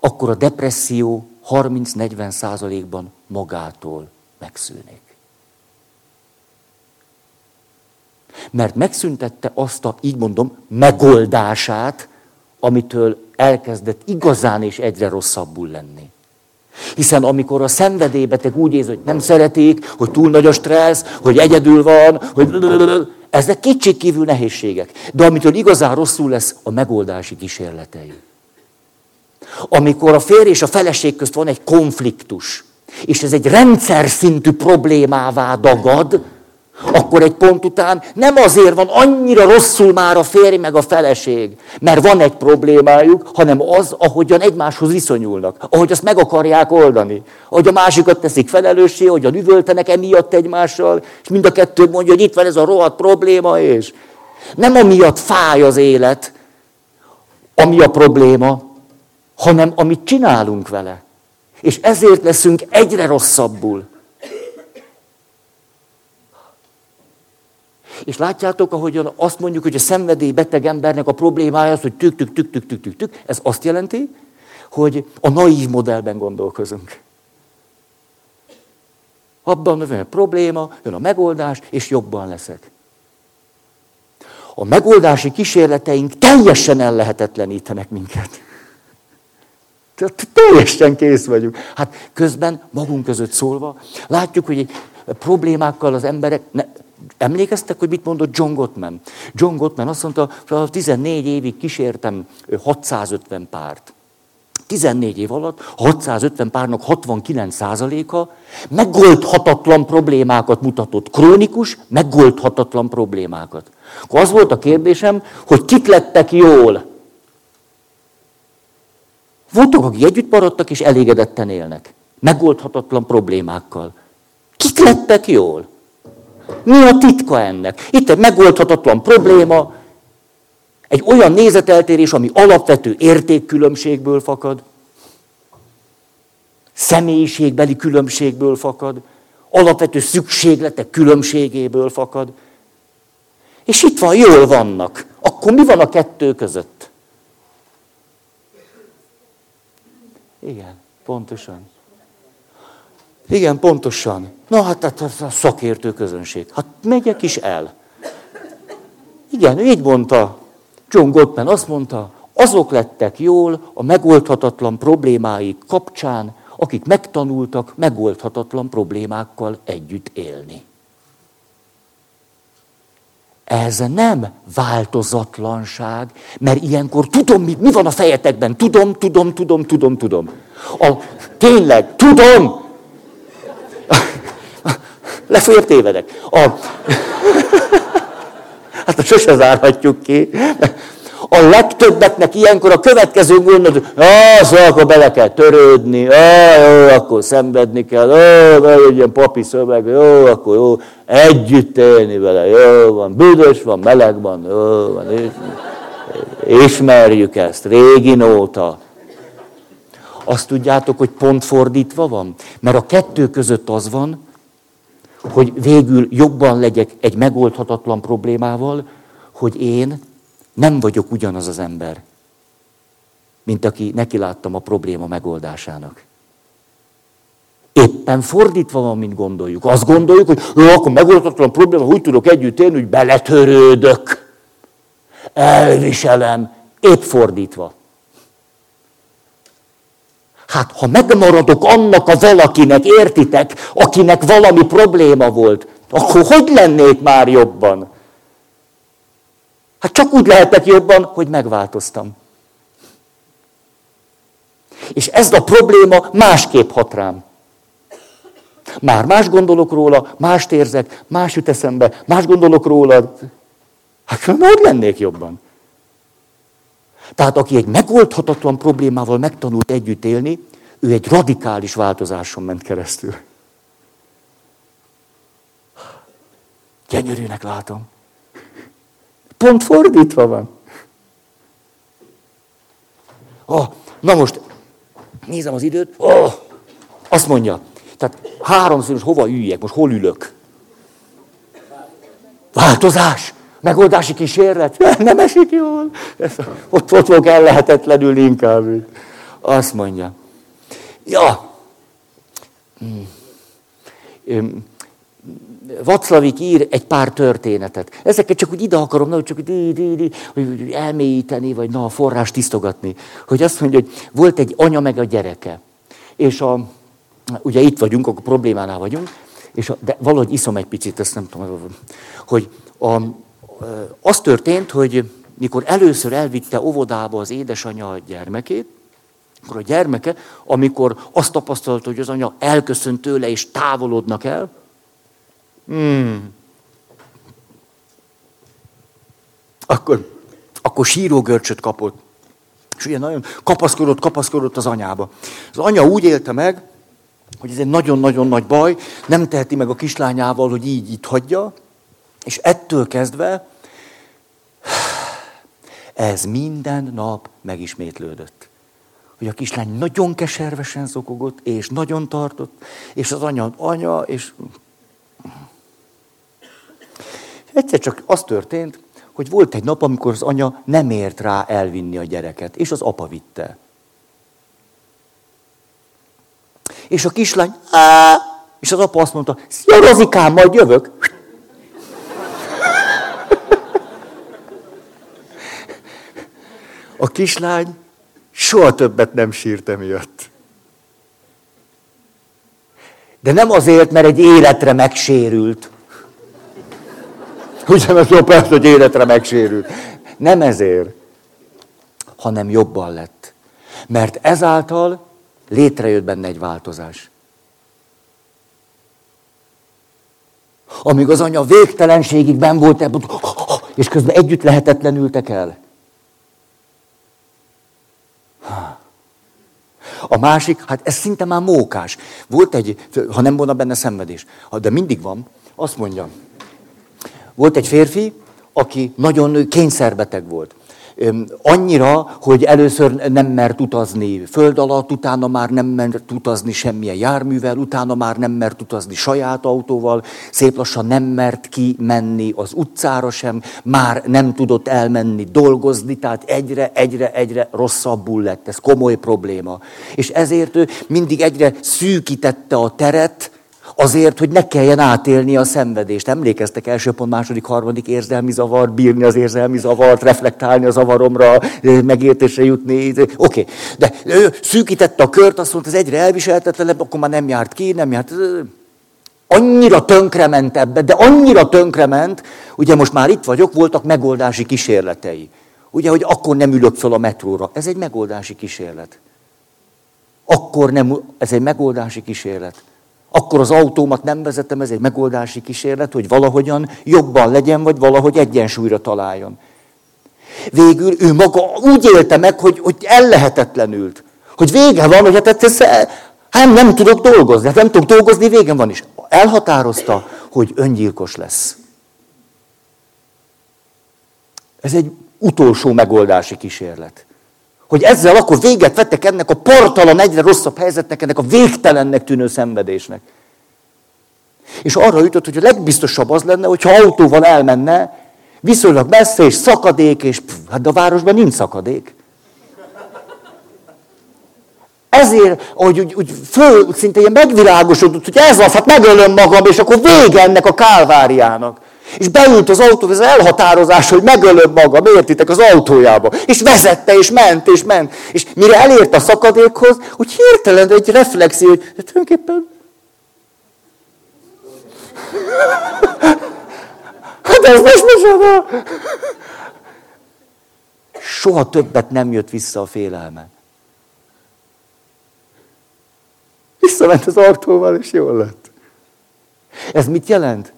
akkor a depresszió 30-40 százalékban magától megszűnik. Mert megszüntette azt a, így mondom, megoldását, amitől elkezdett igazán és egyre rosszabbul lenni. Hiszen amikor a szenvedélybeteg úgy érzi, hogy nem szeretik, hogy túl nagy a stressz, hogy egyedül van, hogy ezek kétségkívül nehézségek. De amitől igazán rosszul lesz, a megoldási kísérletei. Amikor a férj és a feleség közt van egy konfliktus, és ez egy rendszer szintű problémává dagad, akkor egy pont után nem azért van annyira rosszul már a férj meg a feleség, mert van egy problémájuk, hanem az, ahogyan egymáshoz viszonyulnak, ahogy azt meg akarják oldani, ahogy a másikat teszik felelőssé, ahogyan üvöltenek emiatt egymással, és mind a kettő mondja, hogy itt van ez a rohadt probléma, és nem amiatt fáj az élet, ami a probléma, hanem amit csinálunk vele. És ezért leszünk egyre rosszabbul. És látjátok, ahogyan azt mondjuk, hogy a szenvedély beteg embernek a problémája az, hogy tük, tük, tük, tük, tük, tük, tük. Ez azt jelenti, hogy a naív modellben gondolkozunk. Abban jön a probléma, jön a megoldás, és jobban leszek. A megoldási kísérleteink teljesen ellehetetlenítenek minket. Teljesen kész vagyunk. Hát közben, magunk között szólva, látjuk, hogy egy problémákkal az emberek, ne, Emlékeztek, hogy mit mondott John Gottman? John Gottman azt mondta, hogy 14 évig kísértem 650 párt. 14 év alatt 650 párnak 69%-a megoldhatatlan problémákat mutatott. Krónikus, megoldhatatlan problémákat. Akkor az volt a kérdésem, hogy kik lettek jól. Voltak, akik együtt maradtak és elégedetten élnek. Megoldhatatlan problémákkal. Kik lettek jól? Mi a titka ennek? Itt egy megoldhatatlan probléma, egy olyan nézeteltérés, ami alapvető értékkülönbségből fakad, személyiségbeli különbségből fakad, alapvető szükségletek különbségéből fakad. És itt van, jól vannak. Akkor mi van a kettő között? Igen, pontosan. Igen, pontosan. Na hát, hát a szakértő közönség. Hát megyek is el. Igen, így mondta John Gottman, azt mondta, azok lettek jól a megoldhatatlan problémáik kapcsán, akik megtanultak megoldhatatlan problémákkal együtt élni. Ez nem változatlanság, mert ilyenkor tudom, mi, mi van a fejetekben. Tudom, tudom, tudom, tudom, tudom. A, tényleg, tudom, Legfeljebb tévedek. A... [LAUGHS] hát sose zárhatjuk ki. A legtöbbeknek ilyenkor a következő hogy szóval akkor bele kell törődni, jó, akkor szenvedni kell, ó, egy ilyen papi szöveg, jó, akkor jó, együtt élni vele, jó van, büdös van, meleg van, jó van, ismerjük ezt, régi óta. Azt tudjátok, hogy pont fordítva van? Mert a kettő között az van, hogy végül jobban legyek egy megoldhatatlan problémával, hogy én nem vagyok ugyanaz az ember, mint aki neki láttam a probléma megoldásának. Éppen fordítva van, mint gondoljuk. Azt gondoljuk, hogy akkor megoldhatatlan probléma, hogy tudok együtt élni, hogy beletörődök. Elviselem. Épp fordítva. Hát, ha megmaradok annak a valakinek, értitek, akinek valami probléma volt, akkor hogy lennék már jobban? Hát csak úgy lehetek jobban, hogy megváltoztam. És ez a probléma másképp hat rám. Már más gondolok róla, mást érzek, más jut eszembe, más gondolok róla. Hát hogy lennék jobban? Tehát aki egy megoldhatatlan problémával megtanult együtt élni, ő egy radikális változáson ment keresztül. Gyönyörűnek látom. Pont fordítva van. Oh, na most, nézem az időt. Oh, azt mondja, tehát háromszor hova üljek, most hol ülök? Változás. Megoldási kísérlet? [LAUGHS] Nem esik jól. Ott, ott fogok ellehetetlenül inkább. Azt mondja. Ja. Vaclavik ír egy pár történetet. Ezeket csak úgy ide akarom, hogy csak di, di, di, hogy elmélyíteni, vagy na, a forrás tisztogatni. Hogy azt mondja, hogy volt egy anya meg a gyereke. És a, ugye itt vagyunk, akkor problémánál vagyunk, és a, de valahogy iszom egy picit, ezt nem tudom, hogy a, az történt, hogy mikor először elvitte óvodába az édesanyja a gyermekét, akkor a gyermeke, amikor azt tapasztalta, hogy az anya elköszönt tőle és távolodnak el, hmm, akkor, akkor sírógörcsöt kapott. És ugye nagyon kapaszkodott, kapaszkodott az anyába. Az anya úgy élte meg, hogy ez egy nagyon-nagyon nagy baj, nem teheti meg a kislányával, hogy így itt hagyja, és ettől kezdve ez minden nap megismétlődött. Hogy a kislány nagyon keservesen zokogott, és nagyon tartott, és az anya, anya, és... Egyszer csak az történt, hogy volt egy nap, amikor az anya nem ért rá elvinni a gyereket, és az apa vitte. És a kislány, és az apa azt mondta, szia Rozikám, majd jövök. A kislány soha többet nem sírt emiatt. De nem azért, mert egy életre megsérült. Ugyanaz jó persze, hogy életre megsérült. Nem ezért, hanem jobban lett. Mert ezáltal létrejött benne egy változás. Amíg az anya végtelenségig ben volt ebben, és közben együtt lehetetlenültek el. A másik, hát ez szinte már mókás. Volt egy, ha nem volna benne szenvedés, de mindig van, azt mondja, volt egy férfi, aki nagyon kényszerbeteg volt. Annyira, hogy először nem mert utazni föld alatt, utána már nem mert utazni semmilyen járművel, utána már nem mert utazni saját autóval, szép lassan nem mert kimenni az utcára sem, már nem tudott elmenni dolgozni, tehát egyre, egyre, egyre rosszabbul lett. Ez komoly probléma. És ezért ő mindig egyre szűkítette a teret, Azért, hogy ne kelljen átélni a szenvedést. Emlékeztek első pont, második, harmadik érzelmi zavar, bírni az érzelmi zavart, reflektálni a zavaromra, megértésre jutni. Oké, okay. de ő szűkítette a kört, azt mondta, ez egyre elviselhetetlenebb, akkor már nem járt ki, nem járt. Annyira tönkrement ebbe, de annyira tönkrement, ugye most már itt vagyok, voltak megoldási kísérletei. Ugye, hogy akkor nem ülök fel a metróra. Ez egy megoldási kísérlet. Akkor nem, ez egy megoldási kísérlet. Akkor az autómat nem vezetem, ez egy megoldási kísérlet, hogy valahogyan jobban legyen, vagy valahogy egyensúlyra találjon. Végül ő maga úgy élte meg, hogy, hogy ellehetetlenült. Hogy vége van, hogy hát, ez, hát nem tudok dolgozni, hát nem tudok dolgozni, végem van is. Elhatározta, hogy öngyilkos lesz. Ez egy utolsó megoldási kísérlet. Hogy ezzel akkor véget vettek ennek a portalan, egyre rosszabb helyzetnek, ennek a végtelennek tűnő szenvedésnek. És arra jutott, hogy a legbiztosabb az lenne, hogyha autóval elmenne, viszonylag messze, és szakadék, és pff, hát a városban nincs szakadék. Ezért, hogy úgy, úgy föl, szinte ilyen megvilágosodott, hogy ez az, hát megölöm magam, és akkor vége ennek a kálváriának. És beült az autó, ez elhatározás, hogy megölöm magam, értitek, az autójába. És vezette, és ment, és ment. És mire elért a szakadékhoz, úgy hirtelen egy reflexió, hogy tulajdonképpen... [LAUGHS] Hát ez most micsoda? Soha többet nem jött vissza a félelme. Visszament az autóval, és jól lett. Ez mit jelent?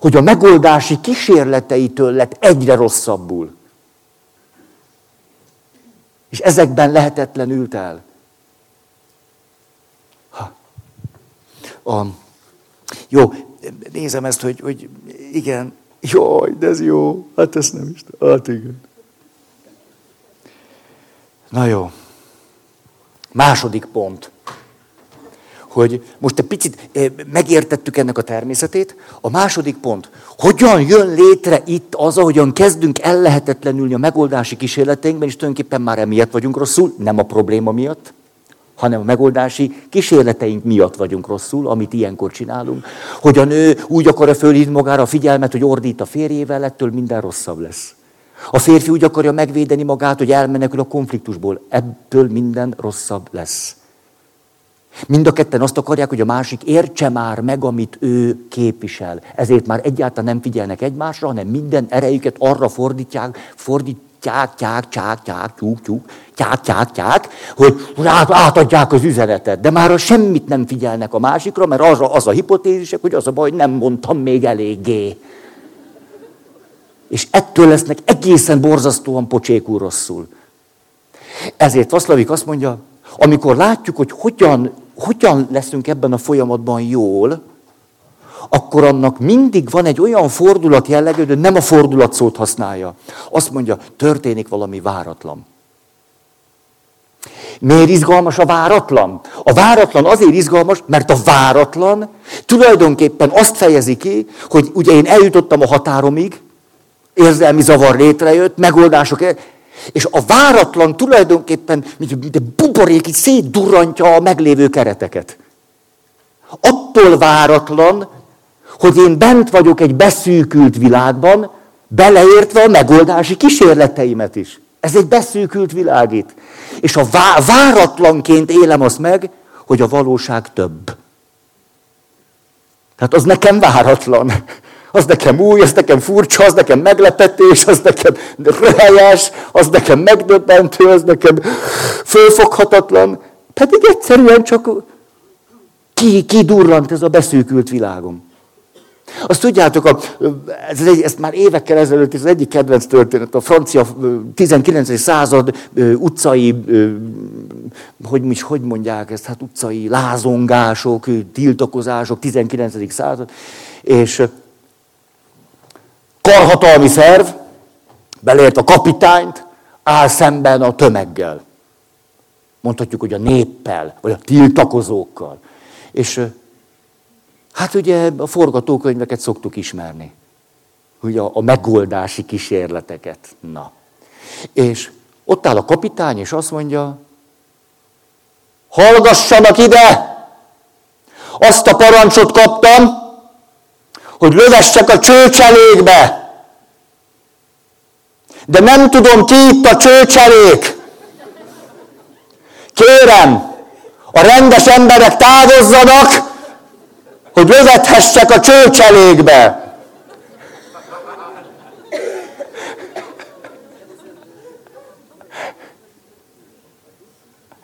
Hogy a megoldási kísérleteitől lett egyre rosszabbul. És ezekben lehetetlenült el. Ha. A, jó, nézem ezt, hogy, hogy igen, jaj, de ez jó, hát ezt nem is, hát igen. Na jó. Második pont hogy most egy picit eh, megértettük ennek a természetét. A második pont, hogyan jön létre itt az, ahogyan kezdünk ellehetetlenülni a megoldási kísérleteinkben, és tulajdonképpen már emiatt vagyunk rosszul, nem a probléma miatt, hanem a megoldási kísérleteink miatt vagyunk rosszul, amit ilyenkor csinálunk. Hogy a nő úgy akarja fölhívni magára a figyelmet, hogy ordít a férjével, ettől minden rosszabb lesz. A férfi úgy akarja megvédeni magát, hogy elmenekül a konfliktusból, ebből minden rosszabb lesz. Mind a ketten azt akarják, hogy a másik értse már meg, amit ő képvisel. Ezért már egyáltalán nem figyelnek egymásra, hanem minden erejüket arra fordítják, fordítják, tyák, tyák, tyák, tyúk, tyúk, tyák, tyák, tyák, hogy át, átadják az üzenetet. De már semmit nem figyelnek a másikra, mert az a, az a hipotézisek, hogy az a baj, nem mondtam még eléggé. És ettől lesznek egészen borzasztóan pocsékul rosszul. Ezért Vaszlavik azt mondja, amikor látjuk, hogy hogyan, hogyan leszünk ebben a folyamatban jól, akkor annak mindig van egy olyan fordulat jellegű, de nem a fordulat szót használja. Azt mondja, történik valami váratlan. Miért izgalmas a váratlan? A váratlan azért izgalmas, mert a váratlan tulajdonképpen azt fejezi ki, hogy ugye én eljutottam a határomig, érzelmi zavar létrejött, megoldások, és a váratlan tulajdonképpen, mint, buborék, így szétdurrantja a meglévő kereteket. Attól váratlan, hogy én bent vagyok egy beszűkült világban, beleértve a megoldási kísérleteimet is. Ez egy beszűkült világ itt. És a vá- váratlanként élem azt meg, hogy a valóság több. Tehát az nekem váratlan. Az nekem új, az nekem furcsa, az nekem meglepetés, az nekem helyes, az nekem megdöbbentő, az nekem fölfoghatatlan. Pedig egyszerűen csak ki, kidurrant ez a beszűkült világom. Azt tudjátok, a, ez egy, ezt már évekkel ezelőtt, ez az egyik kedvenc történet, a francia 19. század utcai, hogy, is, hogy mondják ezt, hát utcai lázongások, tiltakozások, 19. század, és karhatalmi szerv, belért a kapitányt, áll szemben a tömeggel. Mondhatjuk, hogy a néppel, vagy a tiltakozókkal. És Hát ugye a forgatókönyveket szoktuk ismerni. Ugye a, a megoldási kísérleteket. Na. És ott áll a kapitány, és azt mondja, hallgassanak ide! Azt a parancsot kaptam, hogy lövessek a csőcselékbe. De nem tudom, ki itt a csőcselék. Kérem, a rendes emberek távozzanak, hogy vezethessek a csőcselékbe.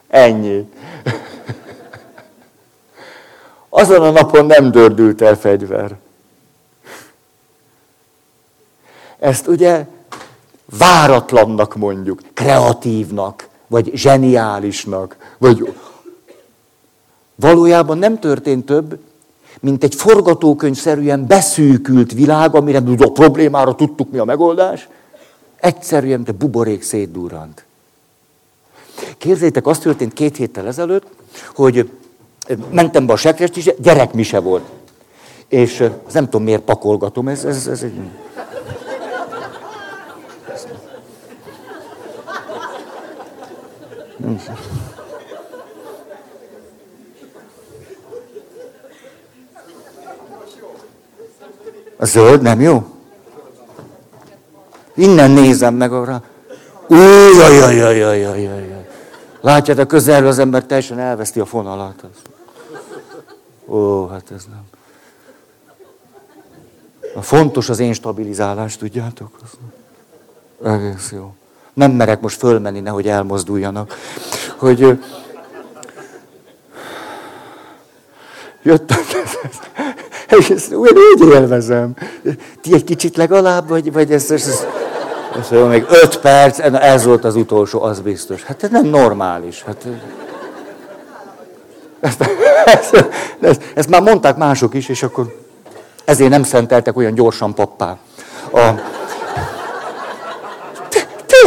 Ennyi. Azon a napon nem dördült el fegyver. Ezt ugye váratlannak mondjuk, kreatívnak, vagy zseniálisnak, vagy valójában nem történt több, mint egy forgatókönyvszerűen beszűkült világ, amire a problémára tudtuk mi a megoldás, egyszerűen, de buborék szétdurrant. Képzeljétek, azt történt két héttel ezelőtt, hogy mentem be a sekrest is, gyerekmise volt. És nem tudom, miért pakolgatom, ez, ez, ez egy... A zöld nem jó? Innen nézem meg arra. Újjajajajajajajaj. Látjátok, közelről az ember teljesen elveszti a fonalat. Ó, hát ez nem. A fontos az én stabilizálás, tudjátok? Egész jó. Nem merek most fölmenni, nehogy elmozduljanak. Hogy jöttek, [LAUGHS] és úgy, úgy élvezem. Ti egy kicsit legalább, vagy, vagy ez, ez, ez, ez ez még öt perc, ez volt az utolsó, az biztos. Hát ez nem normális. Hát, ezt, ezt, ezt, ezt már mondták mások is, és akkor ezért nem szenteltek olyan gyorsan pappá. A,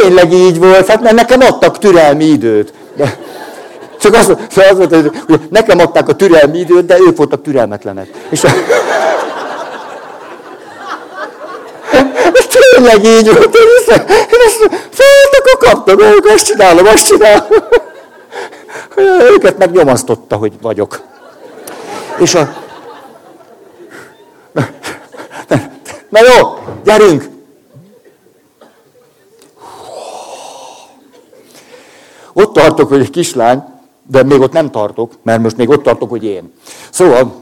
tényleg így volt, hát mert nekem adtak türelmi időt. De, csak az, szóval az volt, hogy nekem adták a türelmi időt, de ők voltak türelmetlenek. És a... Tényleg így volt. Én ezt, én ezt féltek, akkor kaptam, ők azt csinálom, azt csinálom. Őket megnyomasztotta, hogy vagyok. És a... Na jó, gyerünk! Ott tartok, hogy egy kislány de még ott nem tartok, mert most még ott tartok, hogy én. Szóval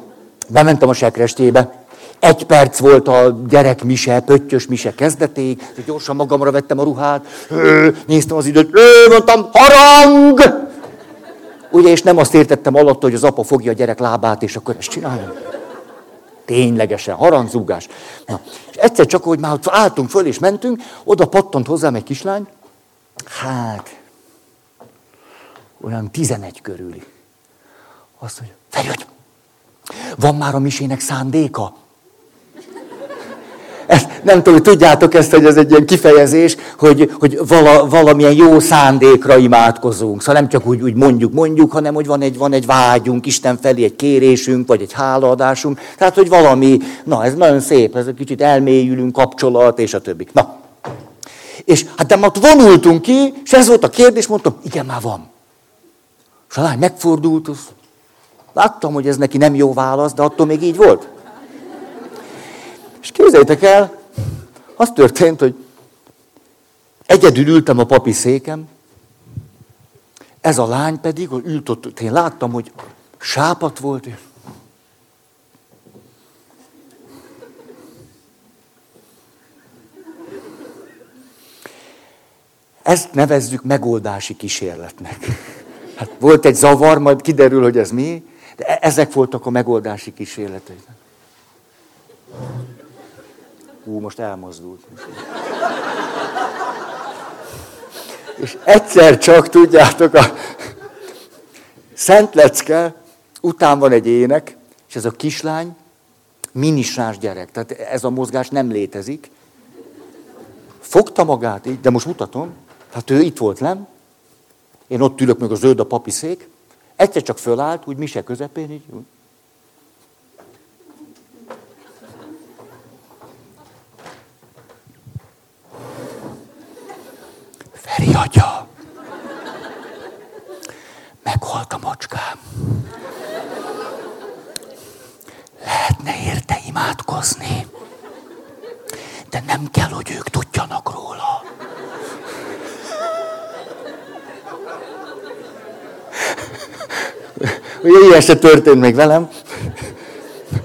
bementem a sekrestébe, egy perc volt a gyerek mise, pöttyös mise kezdetéig, gyorsan magamra vettem a ruhát, néztem az időt, mondtam, harang! Ugye, és nem azt értettem alatt, hogy az apa fogja a gyerek lábát, és akkor ezt csinálja. Ténylegesen, harangzúgás. Na, és egyszer csak, hogy már álltunk föl és mentünk, oda pattant hozzám egy kislány, hát, olyan 11 körüli. Azt mondja, Feri, van már a misének szándéka? Ezt, nem tudom, tudjátok ezt, hogy ez egy ilyen kifejezés, hogy, hogy vala, valamilyen jó szándékra imádkozunk. Szóval nem csak úgy, úgy mondjuk, mondjuk, hanem hogy van egy, van egy vágyunk Isten felé, egy kérésünk, vagy egy hálaadásunk. Tehát, hogy valami, na ez nagyon szép, ez egy kicsit elmélyülünk, kapcsolat, és a többi. Na. És hát de ott vonultunk ki, és ez volt a kérdés, mondtam, igen, már van. És a lány megfordult, az Láttam, hogy ez neki nem jó válasz, de attól még így volt. És képzeljétek el, az történt, hogy egyedül ültem a papi székem, ez a lány pedig, hogy ült ott, én láttam, hogy sápat volt, Ezt nevezzük megoldási kísérletnek. Hát volt egy zavar, majd kiderül, hogy ez mi, de e- ezek voltak a megoldási kísérletei. Hú, most elmozdult. És egyszer csak, tudjátok, a Szent Lecke, után van egy ének, és ez a kislány minisrás gyerek. Tehát ez a mozgás nem létezik. Fogta magát így, de most mutatom. Tehát ő itt volt, nem? Én ott ülök meg a zöld a papi szék, Egyszer csak fölállt, úgy mise közepén, így. Úgy. Feri atya, meghalt a macskám. Lehetne érte imádkozni, de nem kell, hogy ők tudjanak Ugye ilyen se történt még velem.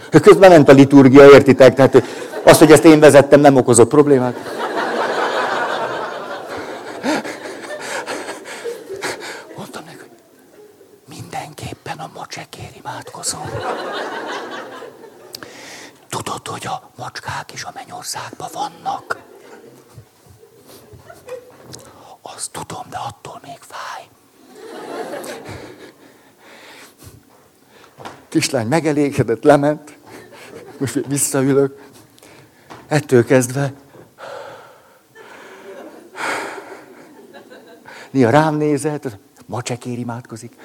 Közben ment a liturgia, értitek? Tehát az, hogy ezt én vezettem, nem okozott problémát. Mondtam neki, hogy mindenképpen a macsekért imádkozom. Tudod, hogy a macskák is a mennyországban vannak? Azt tudom, de attól még fáj. Kislány megelégedett, lement, most visszaülök. Ettől kezdve Néha rám nézett, macsekér imádkozik.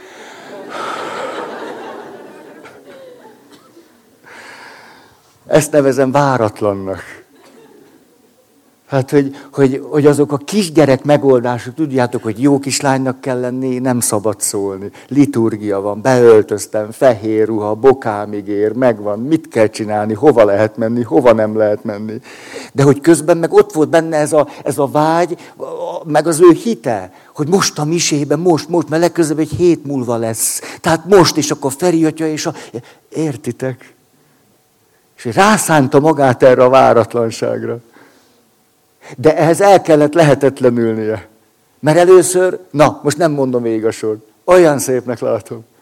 Ezt nevezem váratlannak. Hát, hogy, hogy, hogy azok a kisgyerek megoldások, tudjátok, hogy jó kislánynak kell lenni, nem szabad szólni. Liturgia van, beöltöztem, fehér ruha, bokámig ér, megvan, mit kell csinálni, hova lehet menni, hova nem lehet menni. De hogy közben meg ott volt benne ez a, ez a vágy, meg az ő hite, hogy most a misében, most, most, mert legközelebb egy hét múlva lesz. Tehát most, és akkor Feri atya, és a... Értitek? És rászánta magát erre a váratlanságra. De ehhez el kellett lehetetlenülnie. Mert először, na, most nem mondom végig a sor. Olyan szépnek látom. [LAUGHS]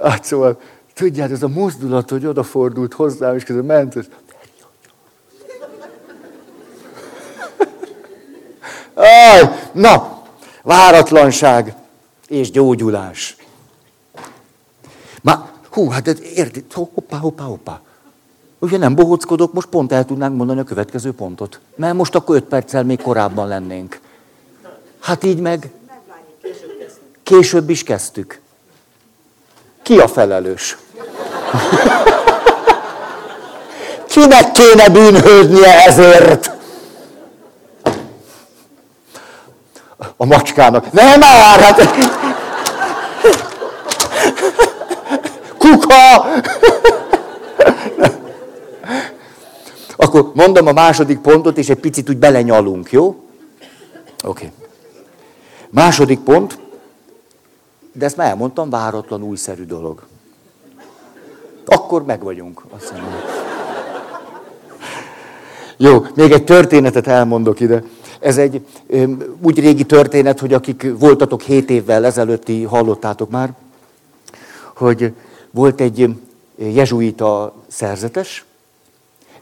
Hát szóval, tudjátok, ez a mozdulat, hogy odafordult hozzám, és közben ment, és... [LAUGHS] Aj, na, váratlanság és gyógyulás. Ma, hú, hát érti, hoppá, hoppá, hoppá. Ugye nem bohockodok, most pont el tudnánk mondani a következő pontot. Mert most akkor öt perccel még korábban lennénk. Hát így meg később is kezdtük. Ki a felelős? [LAUGHS] Kinek kéne bűnhődnie ezért? A macskának. Nem már! Hát... [LAUGHS] Kuka! Akkor mondom a második pontot, és egy picit úgy belenyalunk, jó? Oké. Okay. Második pont, de ezt már elmondtam, váratlan újszerű dolog. Akkor meg vagyunk, azt mondom. Jó, még egy történetet elmondok ide. Ez egy úgy régi történet, hogy akik voltatok hét évvel ezelőtti, hallottátok már, hogy volt egy jezsuita szerzetes,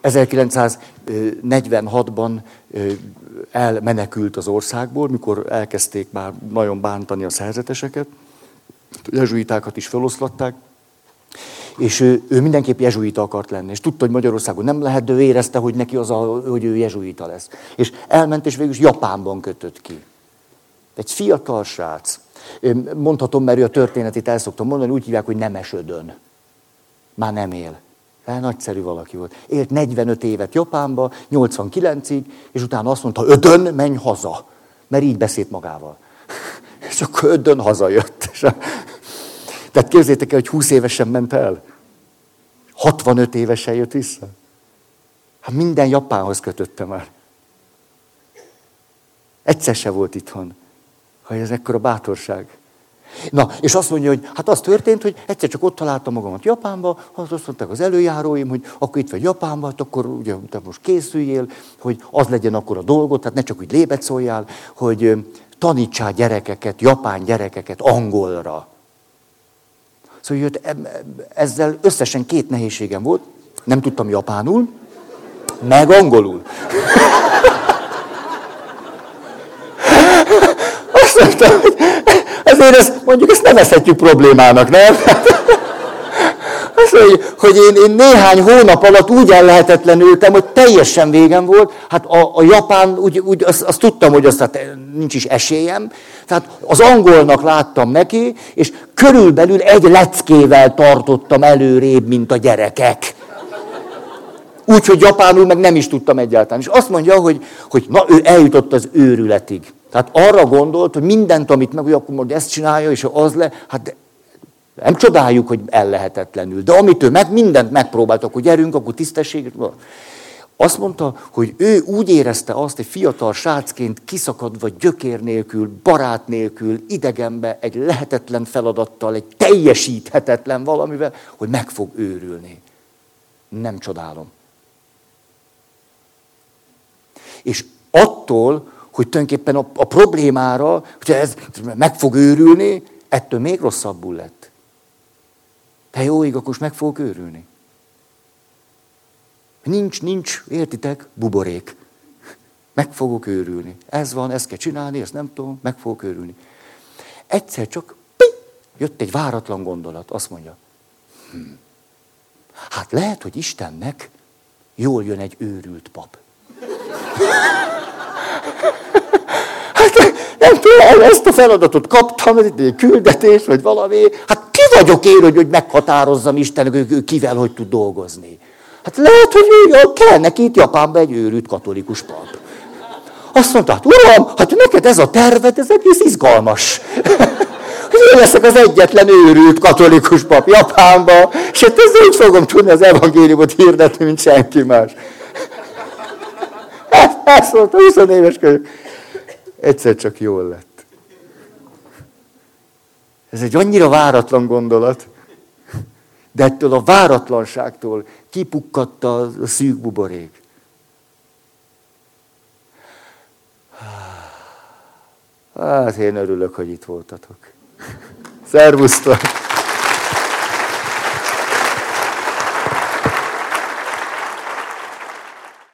1946-ban elmenekült az országból, mikor elkezdték már nagyon bántani a szerzeteseket, a jezsuitákat is feloszlatták, és ő, ő mindenképp jezsuita akart lenni, és tudta, hogy Magyarországon nem lehet, de ő érezte, hogy neki az, a, hogy ő jezsuita lesz. És elment, és végül is Japánban kötött ki. Egy fiatal srác. Mondhatom, mert ő a történetét el szoktam mondani, úgy hívják, hogy nemesödön. Már nem él. De nagyszerű valaki volt. Élt 45 évet Japánba, 89-ig, és utána azt mondta, ödön, menj haza. Mert így beszélt magával. [LAUGHS] És akkor ödön hazajött. Tehát képzétek el, hogy 20 évesen ment el. 65 évesen jött vissza. Hát minden Japánhoz kötötte már. Egyszer se volt itthon. Hogy ez ekkora bátorság. Na, és azt mondja, hogy hát az történt, hogy egyszer csak ott találtam magamat Japánba, azt mondták az előjáróim, hogy akkor itt vagy Japánba, hát akkor ugye te most készüljél, hogy az legyen akkor a dolgot, tehát ne csak úgy lébet szóljál, hogy tanítsál gyerekeket, japán gyerekeket angolra. Szóval jött, ezzel összesen két nehézségem volt, nem tudtam japánul, meg angolul. [LAUGHS] Azt mondtam, hogy ezért ezt, mondjuk ezt nevezhetjük problémának, nem? [LAUGHS] Azt mondja, hogy én, én néhány hónap alatt úgy ellehetetlenültem, hogy teljesen végem volt. Hát a, a japán, úgy, úgy azt, azt tudtam, hogy azt hát nincs is esélyem. Tehát az angolnak láttam neki, és körülbelül egy leckével tartottam előrébb, mint a gyerekek. Úgyhogy japánul meg nem is tudtam egyáltalán. És azt mondja, hogy, hogy na, ő eljutott az őrületig. Tehát arra gondolt, hogy mindent, amit meg, hogy akkor majd ezt csinálja, és az le, hát nem csodáljuk, hogy ellehetetlenül. De amit ő meg, mindent megpróbáltak, hogy gyerünk, akkor tisztességes. Azt mondta, hogy ő úgy érezte azt, hogy fiatal srácként kiszakadva gyökér nélkül, barát nélkül, idegenbe, egy lehetetlen feladattal, egy teljesíthetetlen valamivel, hogy meg fog őrülni. Nem csodálom. És attól, hogy tulajdonképpen a, a problémára, hogy ez meg fog őrülni, ettől még rosszabbul lett. Te jó ég, akkor meg fogok őrülni. Nincs, nincs, értitek, buborék. Meg fogok őrülni. Ez van, ezt kell csinálni, ezt nem tudom, meg fogok őrülni. Egyszer csak pi, jött egy váratlan gondolat, azt mondja, hm, hát lehet, hogy Istennek jól jön egy őrült pap. Nem tudom, ezt a feladatot kaptam, ez egy küldetés, vagy valami. Hát ki vagyok én, hogy, hogy meghatározzam Isten, kivel hogy tud dolgozni. Hát lehet, hogy ő, kell neki itt Japánban egy őrült katolikus pap. Azt mondta, hát uram, hát neked ez a terved, ez egész izgalmas. [LAUGHS] Hogy én leszek az egyetlen őrült katolikus pap Japánba, és hát ezzel úgy fogom tudni az evangéliumot hirdetni, mint senki más. [LAUGHS] Ezt mondta, 20 éves kölyök. Egyszer csak jól lett. Ez egy annyira váratlan gondolat, de ettől a váratlanságtól kipukkadt a szűk buborék. Hát én örülök, hogy itt voltatok. Szervusztok!